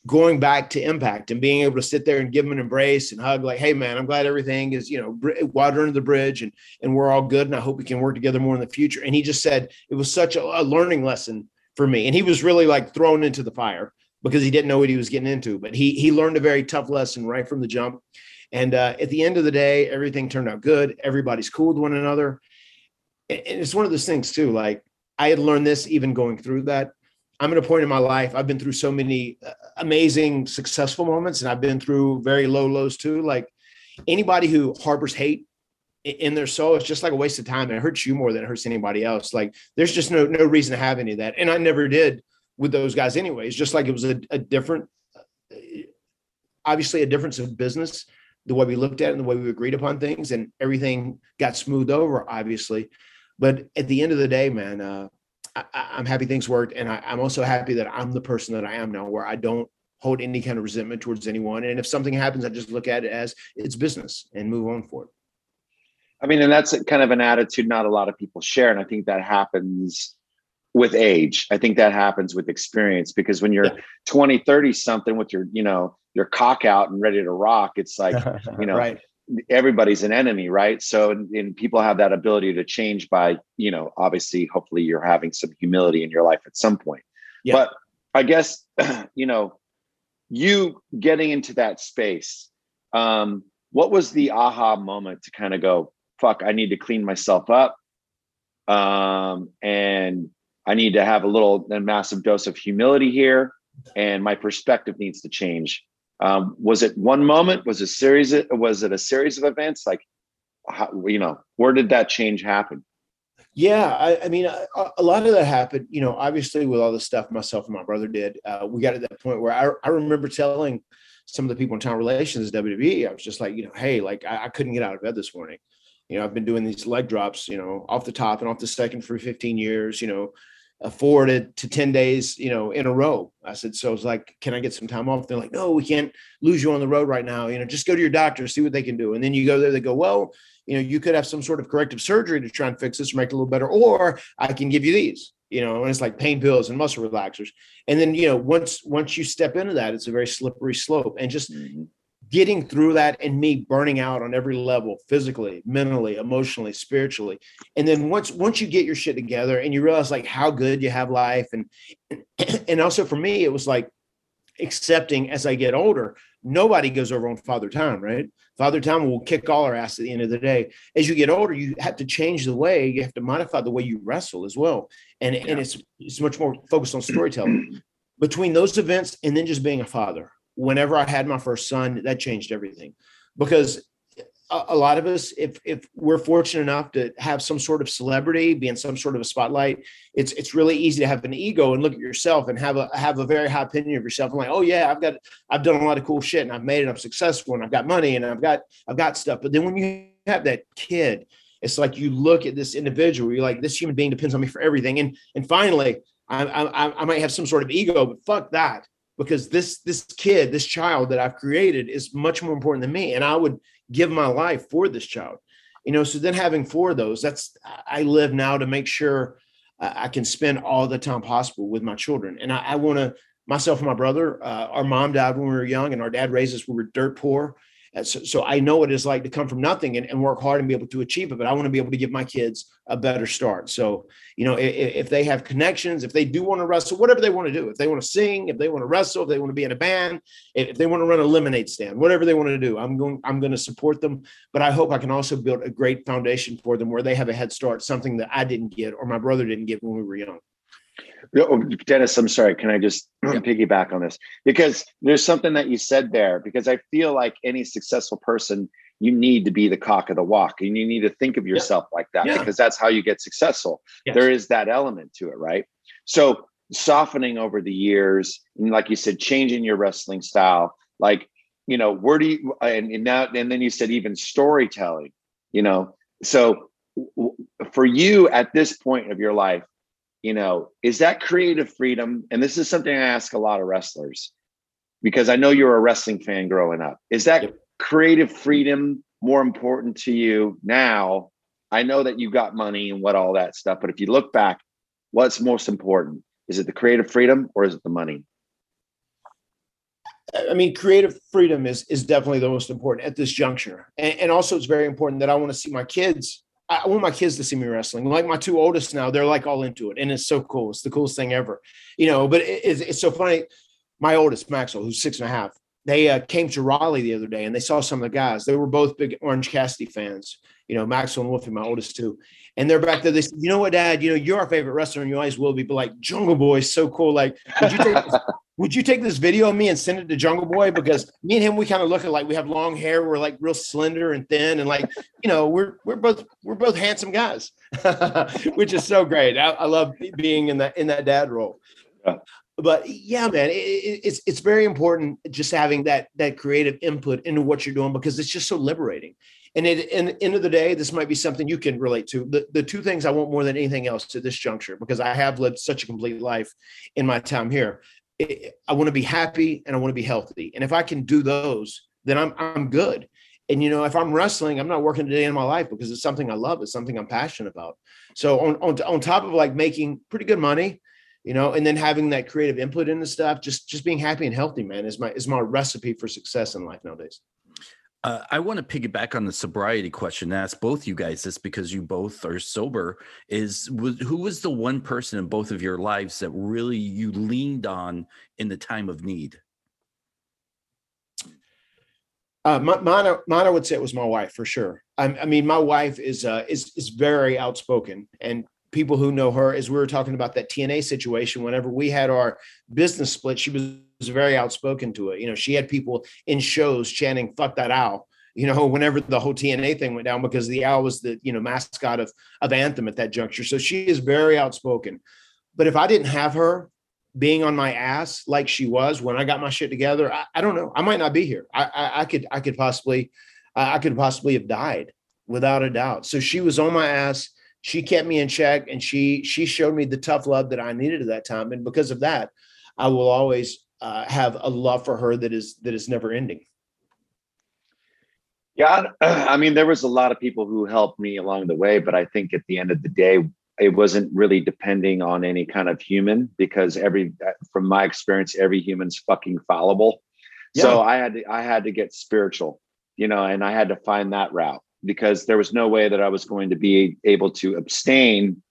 going back to impact and being able to sit there and give them an embrace and hug like hey man i'm glad everything is you know water under the bridge and and we're all good and i hope we can work together more in the future. And he just said it was such a, a learning lesson for me. And he was really like thrown into the fire because he didn't know what he was getting into. But he he learned a very tough lesson right from the jump. And uh, at the end of the day everything turned out good. Everybody's cool with one another. And it's one of those things too like i had learned this even going through that I'm at a point in my life. I've been through so many uh, amazing, successful moments, and I've been through very low lows too. Like anybody who harbors hate in their soul, it's just like a waste of time. It hurts you more than it hurts anybody else. Like there's just no no reason to have any of that, and I never did with those guys anyways. Just like it was a, a different, uh, obviously a difference of business, the way we looked at it and the way we agreed upon things, and everything got smoothed over, obviously. But at the end of the day, man, uh, I, am happy things worked, and I, I'm also happy that I'm the person that I am now, where I don't hold any kind of resentment towards anyone. And if something happens, I just look at it as it's business and move on for it. I mean, and that's kind of an attitude not a lot of people share, and I think that happens with age. I think that happens with experience because when you're yeah. 20, 30 something with your, you know, your cock out and ready to rock, it's like, you know, right everybody's an enemy right? So and, people have that ability to change by you know obviously hopefully you're having some humility in your life at some point. Yeah. but i guess you know you getting into that space um what was the aha moment to kind of go fuck i need to clean myself up um and i need to have a little a massive dose of humility here and my perspective needs to change um, was it one moment? Was a series? Of, was it a series of events? Like, how, you know, where did that change happen? Yeah, I, I mean, a, a, lot of that happened. You know, obviously with all the stuff myself and my brother did, uh, we got to that point where I, I remember telling some of the people in town relations WWE, I was just like, you know, hey, like I, I couldn't get out of bed this morning. You know, I've been doing these leg drops, you know, off the top and off the second for 15 years. You know, four to, to 10 days, you know, in a row. I said, so I was like, can I get some time off? They're like, no, we can't lose you on the road right now. You know, just go to your doctor, see what they can do. And then you go there, they go, well, you know, you could have some sort of corrective surgery to try and fix this or make it a little better, or I can give you these, you know, and it's like pain pills and muscle relaxers. And then, you know, once, once you step into that, it's a very slippery slope and just mm-hmm getting through that and me burning out on every level physically mentally emotionally spiritually. And then once once you get your shit together and you realize like how good you have life and and also for me it was like accepting as i get older nobody goes over on father time right? Father time will kick all our ass at the end of the day. As you get older you have to change the way you have to modify the way you wrestle as well. And yeah. and it's it's much more focused on storytelling. Between those events and then just being a father whenever I had my first son, that changed everything because a, a, lot of us, if if we're fortunate enough to have some sort of celebrity, be in some sort of a spotlight, it's it's really easy to have an ego and look at yourself and have a have a very high opinion of yourself. I'm like, oh yeah, I've got I've done a lot of cool shit and I've made it. I'm successful and I've got money and I've got I've got stuff. But then when you have that kid, it's like you look at this individual, you're like, this human being depends on me for everything. And and finally, I, I, I might have some sort of ego, but fuck that because this this kid this child that i've created is much more important than me and i would give my life for this child. You know so then having four of those that's i live now to make sure i can spend all the time possible with my children. And i, I want to myself and my brother uh, our mom died when we were young and our dad raised us we were dirt poor Uh, so, so, I know what it's like to come from nothing and, and, work hard and be able to achieve it. But I want to be able to give my kids a better start. So, you know, if, if they have connections, if they do want to wrestle, whatever they want to do, if they want to sing, if they want to wrestle, if they want to be in a band, if they want to run a lemonade stand, whatever they want to do, I'm going, I'm going to support them. But I hope I can also build a great foundation for them where they have a head start, something that I didn't get or my brother didn't get when we were young. Oh, Dennis, I'm sorry. Can I just yeah. piggyback on this? Because there's something that you said there, because I feel like any successful person, you need to be the cock of the walk and you need to think of yourself yeah. like that yeah. because that's how you get successful. Yes. There is that element to it, right? So softening over the years and like you said changing your wrestling style like you know where do you and, and now and then you said even storytelling you know so for you at this point of your life you know is that creative freedom? And this is something i ask a lot of wrestlers because i know you're a wrestling fan growing up. Is that yep. creative freedom more important to you now? I know that you got money and what all that stuff but if you look back what's most important? Is it the creative freedom or is it the money? I mean, creative freedom is is definitely the most important at this juncture, and, and also it's very important that I want to see my kids. I want my kids to see me wrestling. Like my two oldest now, they're like all into it, and it's so cool. It's the coolest thing ever, you know. But it, it's, it's so funny. My oldest, Maxwell, who's six and a half, they uh, came to Raleigh the other day, and they saw some of the guys. They were both big Orange Cassidy fans. You know, Maxwell and Wolfie, my oldest two, and they're back there. They said, "You know what, Dad? You know you're our favorite wrestler, and you always will be." But like Jungle Boy, is so cool. Like, you take would you take this video of me and send it to Jungle Boy? Because me and him, we kind of look at like we have long hair, we're like real slender and thin, and like you know, we're we're both we're both handsome guys, which is so great. I, I, love being in that in that dad role. Yeah. But yeah, man, it, it's it's very important just having that that creative input into what you're doing because it's just so liberating. And at the end of the day, this might be something you can relate to. The, the two things I want more than anything else at this juncture, because I have lived such a complete life in my time here, I want to be happy and I want to be healthy. And if I can do those, then I'm I'm good. And you know, if I'm wrestling, I'm not working a day in my life because it's something I love. It's something I'm passionate about. So on on, on top of like making pretty good money, you know, and then having that creative input into stuff, just just being happy and healthy, man, is my is my recipe for success in life nowadays. Uh, I want to piggyback on the sobriety question and ask both you guys this because you both are sober. Is who was the one person in both of your lives that really you leaned on in the time of need? Uh, mine, I would say it was my wife for sure. I, I mean, my wife is uh, is is very outspoken, and people who know her, as we were talking about that TNA situation, whenever we had our business split, she was very outspoken to it. You know, she had people in shows chanting "fuck that owl." You know, whenever the whole TNA thing went down, because the owl was the you know mascot of of Anthem at that juncture. So she is very outspoken. But if I didn't have her being on my ass like she was when I got my shit together, I, I don't know. I might not be here. I, I, I could I could possibly I could possibly have died without a doubt. So she was on my ass. She kept me in check, and she she showed me the tough love that I needed at that time. And because of that, I will always uh, have a love for her that is that is never ending. Yeah, I mean, there was a lot of people who helped me along the way, but I think at the end of the day, it wasn't really depending on any kind of human because every, uh, from my experience, every human's fucking fallible. Yeah. So I had to, I had to get spiritual, you know, and I had to find that route because there was no way that I was going to be able to abstain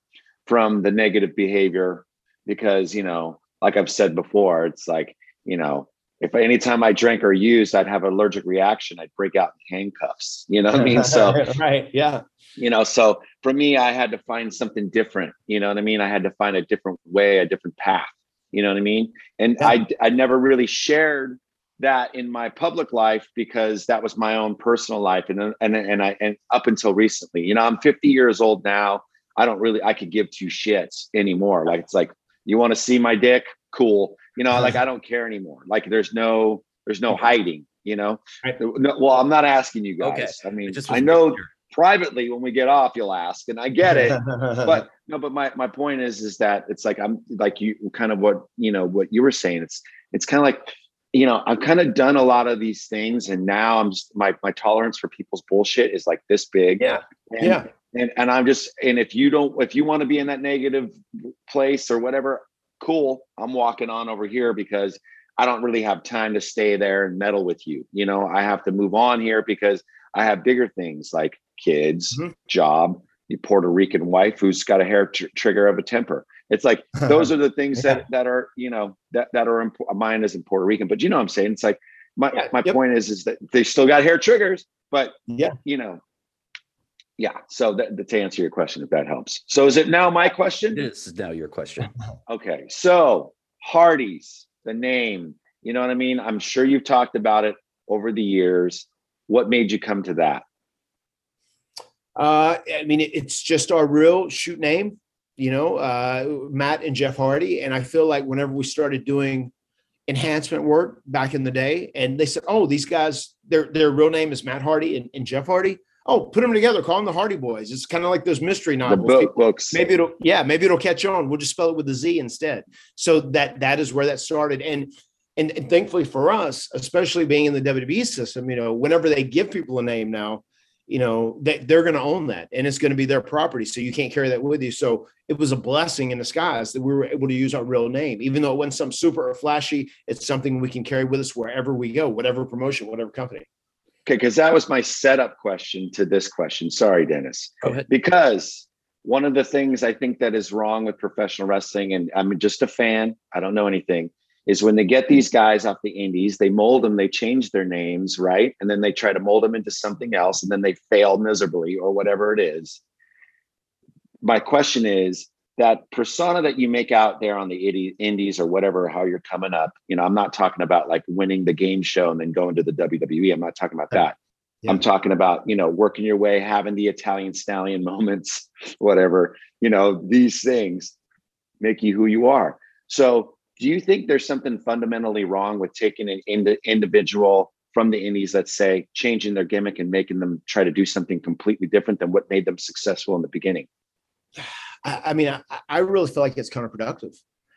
from the negative behavior because, you know, like I've said before, it's like, you know, if anytime I drank or used, I'd have an allergic reaction, I'd break out in handcuffs. You know what I mean? So right, yeah. You know, so for me, I had to find something different. You know what I mean? I had to find a different way, a different path. You know what I mean? And yeah. I I never really shared that in my public life because that was my own personal life. And and and I and up until recently, you know, I'm 50 years old now. I don't really I could give two shits anymore. Like it's like you want to see my dick? Cool. You know, like I don't care anymore. Like there's no there's no hiding, you know. No, well, I'm not asking you guys. Okay. I mean, I know privately when we get off you'll ask and I get it. but no, but my my point is is that it's like I'm like you kind of what, you know, what you were saying. It's it's kind of like you know, I've kind of done a lot of these things, and now I'm just my my tolerance for people's bullshit is like this big. Yeah, and, yeah. And and I'm just and if you don't if you want to be in that negative place or whatever, cool, I'm walking on over here because I don't really have time to stay there and meddle with you. You know, I have to move on here because I have bigger things like kids, mm-hmm. job, Puerto Rican wife who's got a hair tr- trigger of a temper. It's like those are the things yeah. that that are you know that that are imp- mine is in Puerto Rican, but you know what I'm saying. It's like my yeah, my yep. point is is that they still got hair triggers, but yeah, you know, yeah. So that, to answer your question, if that helps. So is it now my question? This is now your question. okay. So Hardy's, the name, you know what I mean? I'm sure you've talked about it over the years. What made you come to that? Uh, I mean, it's just our real shoot name. you know, uh, Matt and Jeff Hardy. And I feel like whenever we started doing enhancement work back in the day, and they said, "Oh, these guys, their their real name is Matt Hardy and, and Jeff Hardy." Oh, put them together, call them the Hardy Boyz. It's kind of like those mystery novels. Book, books. Maybe it'll, yeah, maybe it'll catch on. We'll just spell it with a Z instead. So that that is where that started, and and, and thankfully for us, especially being in the WWE system, you know, whenever they give people a name now, you know that they're going to own that and it's going to be their property so you can't carry that with you. So it was a blessing in disguise that we were able to use our real name even though it wasn't some super flashy it's something we can carry with us wherever we go whatever promotion whatever company. Okay because that was my setup question to this question. Sorry dennis. Go ahead. because one of the things i think that is wrong with professional wrestling and i'm just a fan i don't know anything is when they get hmm. these guys off the indies, they mold them, they change their names, right? And then they try to mold them into something else and then they fail miserably or whatever it is. My question is that persona that you make out there on the indies or whatever, how you're coming up, you know, I'm not talking about like winning the game show and then going to the WWE. I'm not talking about that. Yeah. I'm talking about, you know, working your way, having the Italian stallion moments, whatever, you know, these things make you who you are. So do you think there's something fundamentally wrong with taking an ind- individual from the indies let's say changing their gimmick and making them try to do something completely different than what made them successful in the beginning? I, I mean I, I, really feel like it's counterproductive.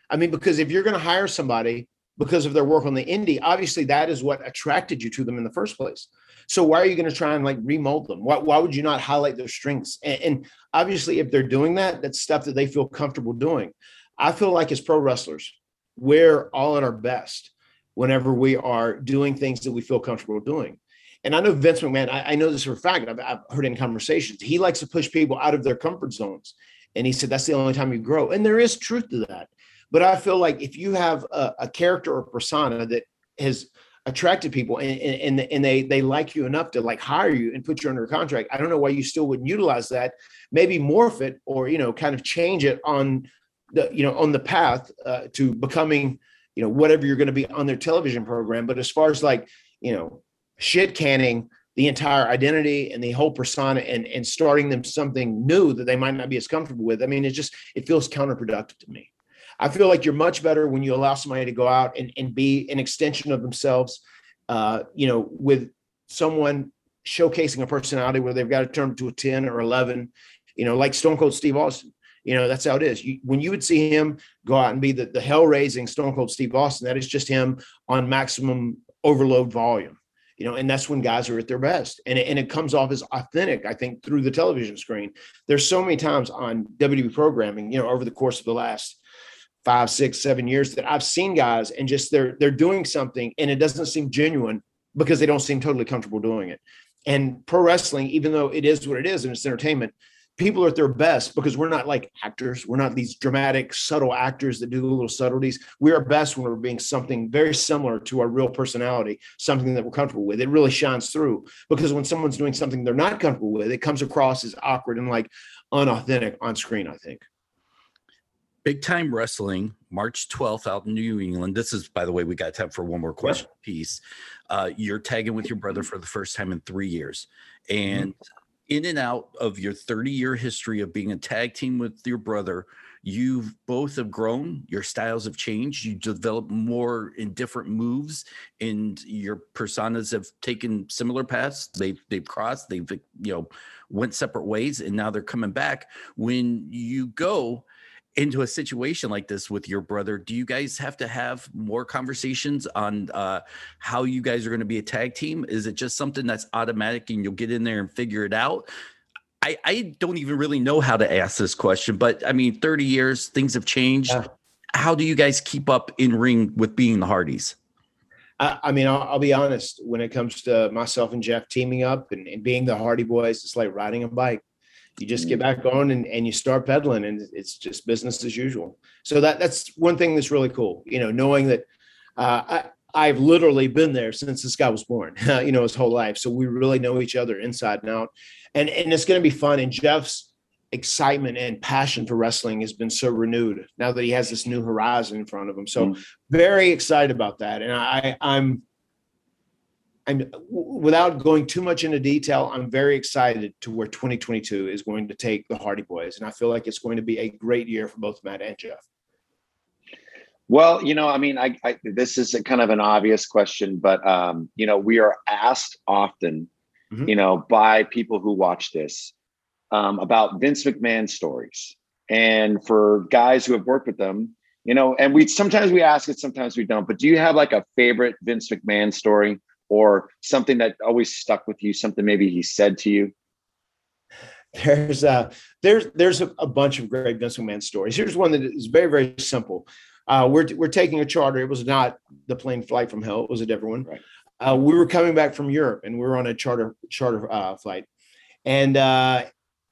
I mean because if you're going to hire somebody because of their work on the indie obviously that is what attracted you to them in the first place. So why are you going to try and like remold them? Why, why would you not highlight their strengths? And, and obviously if they're doing that that's stuff that they feel comfortable doing. I feel like as pro wrestlers we're all at our best whenever we are doing things that we feel comfortable doing. And I know Vince McMahon, I, I know this for a fact, I've, I've, heard in conversations, he likes to push people out of their comfort zones. And he said, that's the only time you grow. And there is truth to that. But I feel like if you have a, a character or persona that has attracted people and, and, and they, they like you enough to like hire you and put you under a contract, I don't know why you still wouldn't utilize that, maybe morph it or, you know, kind of change it on the you know on the path uh, to becoming you know whatever you're going to be on their television program. But as far as like you know shit canning the entire identity and the whole persona and and starting them something new that they might not be as comfortable with i mean it just it feels counterproductive to me. I feel like you're much better when you allow somebody to go out and, and be an extension of themselves uh, you know with someone showcasing a personality where they've got to turn to a 10 or 11 you know like stone cold steve austin you know, that's how it is. You, when you would see him go out and be the, the hell raising Stone Cold Steve Austin, that is just him on maximum overload volume. You know, and that's when guys are at their best. And it, and it comes off as authentic, I think, through the television screen. There's so many times on WWE programming, you know, over the course of the last five, six, seven years that I've seen guys and just they're they're doing something and it doesn't seem genuine because they don't seem totally comfortable doing it. And pro wrestling, even though it is what it is and it's entertainment, people are at their best because we're not like actors. We're not these dramatic, subtle actors that do the little subtleties. We are best when we're being something very similar to our real personality, something that we're comfortable with. It really shines through because when someone's doing something they're not comfortable with, it comes across as awkward and like unauthentic on screen, I think. Big Time Wrestling, March 12th out in New England. This is, by the way, we got time for one more question piece. Uh, you're tagging with your brother for the first time in three years. And mm-hmm in and out of your 30 year history of being a tag team with your brother, you've both have grown, your styles have changed, you develop more in different moves, and your personas have taken similar paths. They've they've crossed, they've you know went separate ways, and now they're coming back. When you go, into a situation like this with your brother, do you guys have to have more conversations on uh, how you guys are going to be a tag team? Is it just something that's automatic and you'll get in there and figure it out? I, I don't even really know how to ask this question, but I mean, 30 years, things have changed. Yeah. How do you guys keep up in ring with being the Hardys? I, I mean, I'll, I'll, be honest. When it comes to myself and Jeff teaming up and, and being the Hardy Boyz, it's like riding a bike you just get back on and, and you start pedaling and it's just business as usual so that that's one thing that's really cool you know knowing that uh, I, I've literally been there since this guy was born, you know, his whole life. So we really know each other inside and out. And and it's going to be fun. And Jeff's excitement and passion for wrestling has been so renewed now that he has this new horizon in front of him. So mm. very excited about that. And I I'm I'm without going too much into detail, I'm very excited to where 2022 is going to take the Hardy Boyz, and I feel like it's going to be a great year for both Matt and Jeff. Well, you know, I mean, I, I this is kind of an obvious question, but um, you know, we are asked often, mm-hmm. you know, by people who watch this um, about Vince McMahon stories, and for guys who have worked with them, you know, and we sometimes we ask it, sometimes we don't. But do you have like a favorite Vince McMahon story or something that always stuck with you? Something maybe he said to you? There's a there's there's a, a bunch of great Vince McMahon stories. Here's one that is very very simple. Uh, we're we're taking a charter. It was not the plane flight from hell. It was a different one. Right. Uh, we were coming back from Europe, and we were on a charter charter uh, flight, and uh,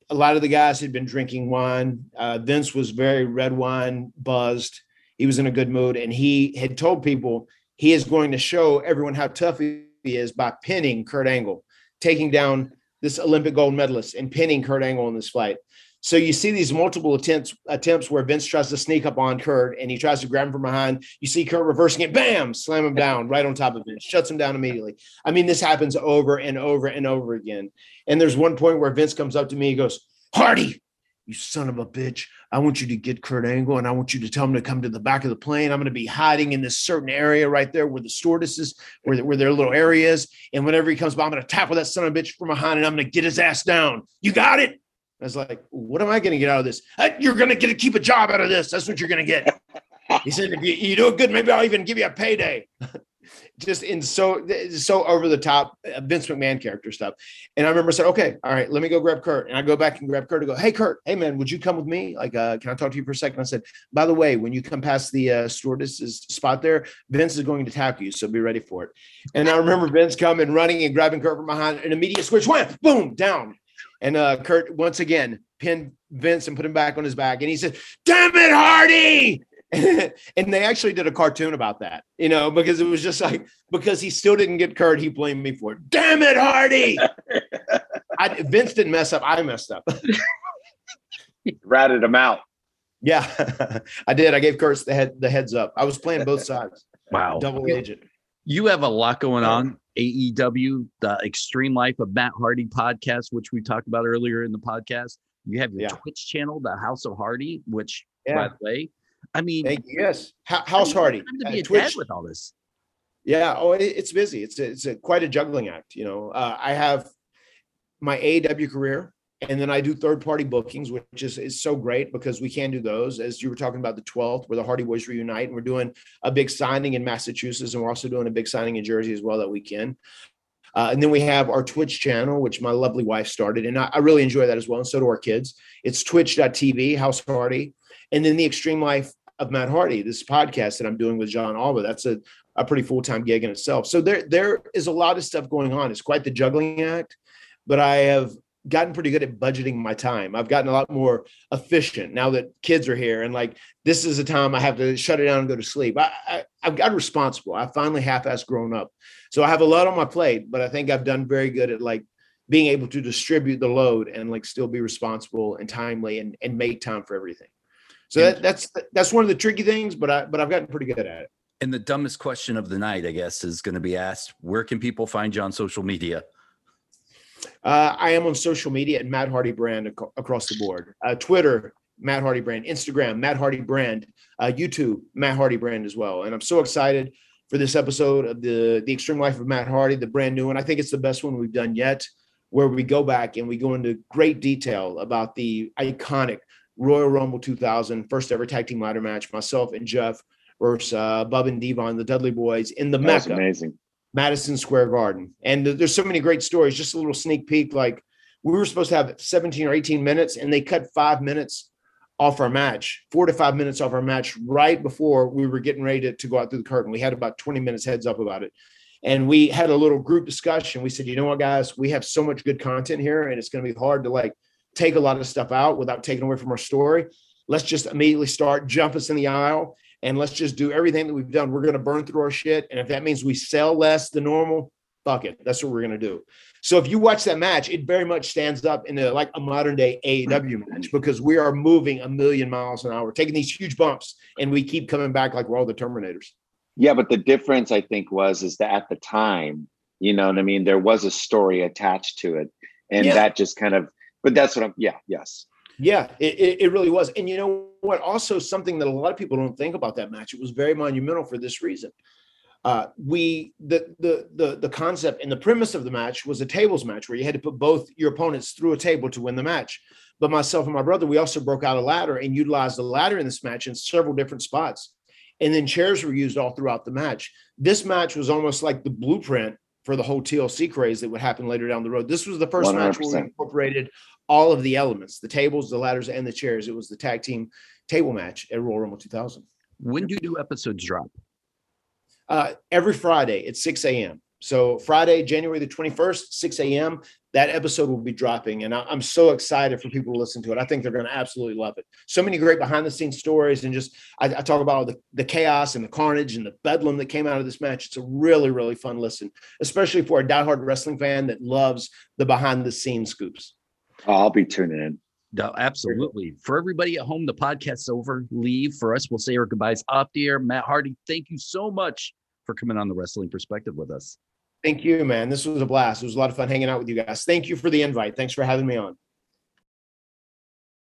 a lot of the guys had been drinking wine. Uh, Vince was very red wine buzzed. He was in a good mood, and he had told people he is going to show everyone how tough he is by pinning Kurt Angle, taking down this Olympic gold medalist and pinning Kurt Angle in this fight. So you see these multiple attempts attempts where Vince tries to sneak up on Kurt and he tries to grab him from behind. You see Kurt reversing it, bam, slam him down right on top of Vince, shuts him down immediately. I mean, this happens over and over and over again. And there's one point where Vince comes up to me, he goes, Hardy, you son of a bitch. I want you to get Kurt Angle and I want you to tell him to come to the back of the plane. I'm going to be hiding in this certain area right there where the stewardesses, where, where their little area is. And whenever he comes by, I'm going to tackle that son of a bitch from behind and I'm going to get his ass down. You got it? I was like, what am I going to get out of this? You're going to get to keep a job out of this. That's what you're going to get. he said, if you, you do it good, maybe I'll even give you a payday. Just in so so over the top uh, Vince McMahon character stuff. And I remember saying, okay, all right, let me go grab Kurt. And I go back and grab Kurt and go, hey Kurt, hey man, would you come with me? Like, uh, can I talk to you for a second? I said, by the way, when you come past the uh, stewardess's spot there, Vince is going to tackle you, so be ready for it. And I remember Vince coming, running and grabbing Kurt from behind, an immediate switch, wham, boom, down. And uh, Kurt once again pinned Vince and put him back on his back. And he said, Damn it, Hardy. and they actually did a cartoon about that, you know, because it was just like, because he still didn't get Kurt, he blamed me for it. Damn it, Hardy. I, Vince didn't mess up. I messed up. Ratted him out. Yeah, I did. I gave Kurt the head the heads up. I was playing both sides. Wow. Double agent. You have a lot going on AEW, the Extreme Life of Matt Hardy podcast, which we talked about earlier in the podcast. You have your yeah. Twitch channel, the House of Hardy, which, yeah. by the way, I mean, Thank you. yes, House Hardy. To be uh, Twitch with all this. Yeah. Oh, it, it's busy. It's a, it's a, quite a juggling act. You know, uh, I have my AEW career and then I do third party bookings, which is, is so great because we can do those. As you were talking about the 12th, where the Hardy Boyz reunite, and we're doing a big signing in Massachusetts, and we're also doing a big signing in Jersey as well that weekend. Uh, and then we have our Twitch channel, which my lovely wife started, and I, I really enjoy that as well. And so do our kids. It's twitch.tv, House Hardy. And then the Extreme Life of Matt Hardy, this podcast that I'm doing with Jon Alba. That's a, a pretty full time gig in itself. So there there is a lot of stuff going on. It's quite the juggling act, but I have gotten pretty good at budgeting my time. I've gotten a lot more efficient now that kids are here and like this is a time I have to shut it down and go to sleep. I, I have got responsible. I finally half-ass grown up. So I have a lot on my plate, but I think I've done very good at like being able to distribute the load and like still be responsible and timely and, and make time for everything. So that, that's that's one of the tricky things, but I but I've gotten pretty good at it. And the dumbest question of the night, I guess, is going to be asked: Where can people find you on social media? Uh, I am on social media at Matt Hardy Brand ac- across the board. Uh, Twitter, Matt Hardy Brand. Instagram, Matt Hardy Brand. Uh, YouTube, Matt Hardy Brand as well. And I'm so excited for this episode of the the Extreme Life of Matt Hardy, the brand new one. I think it's the best one we've done yet, where we go back and we go into great detail about the iconic Royal Rumble 2000, first ever tag team ladder match, myself and Jeff versus uh, Bub and D-Von, the Dudley Boyz in the Mecca. amazing. Madison Square Garden. And there's so many great stories. Just a little sneak peek. Like we were supposed to have 17 or 18 minutes, and they cut five minutes off our match, four to five minutes off our match right before we were getting ready to, to go out through the curtain. We had about 20 minutes heads up about it. And we had a little group discussion. We said, you know what, guys, we have so much good content here, and it's going to be hard to like take a lot of stuff out without taking away from our story. Let's just immediately start jump us in the aisle and let's just do everything that we've done. We're going to burn through our shit. And if that means we sell less than normal, fuck it. That's what we're going to do. So if you watch that match, it very much stands up in a, like a modern day AEW mm-hmm. match because we are moving a million miles an hour, taking these huge bumps, and we keep coming back like we're all the Terminators. Yeah, but the difference I think was is that at the time, You know what I mean? There was a story attached to it, and Yeah. that just kind of. But that's what I'm. Yeah. Yes. Yeah, it, it, really was. And you know what? Also, something that a lot of people don't think about that match. It was very monumental for this reason. Uh, we the the the the concept and the premise of the match was a tables match where you had to put both your opponents through a table to win the match. But myself and my brother, we also broke out a ladder and utilized the ladder in this match in several different spots. And then chairs were used all throughout the match. This match was almost like the blueprint for the whole TLC craze that would happen later down the road. This was the first match where we incorporated all of the elements the tables the ladders and the chairs it was the tag team table match at royal rumble 2000 When do new episodes drop? uh, every friday at 6 a.m so friday january the 21st 6 a.m that episode will be dropping and I, am so excited for people to listen to it i think they're going to absolutely love it so many great behind the scenes stories and just I, I talk about all the, the chaos and the carnage and the bedlam that came out of this match it's a really really fun listen especially for a diehard wrestling fan that loves the behind the scenes scoops Oh, I'll be tuning in. No, absolutely. For everybody at home, the podcast's over. Leave. For us, we'll say our goodbyes up the air. Matt Hardy, thank you so much for coming on the wrestling perspective with us. Thank you, man. This was a blast. It was a lot of fun hanging out with you guys. Thank you for the invite. Thanks for having me on.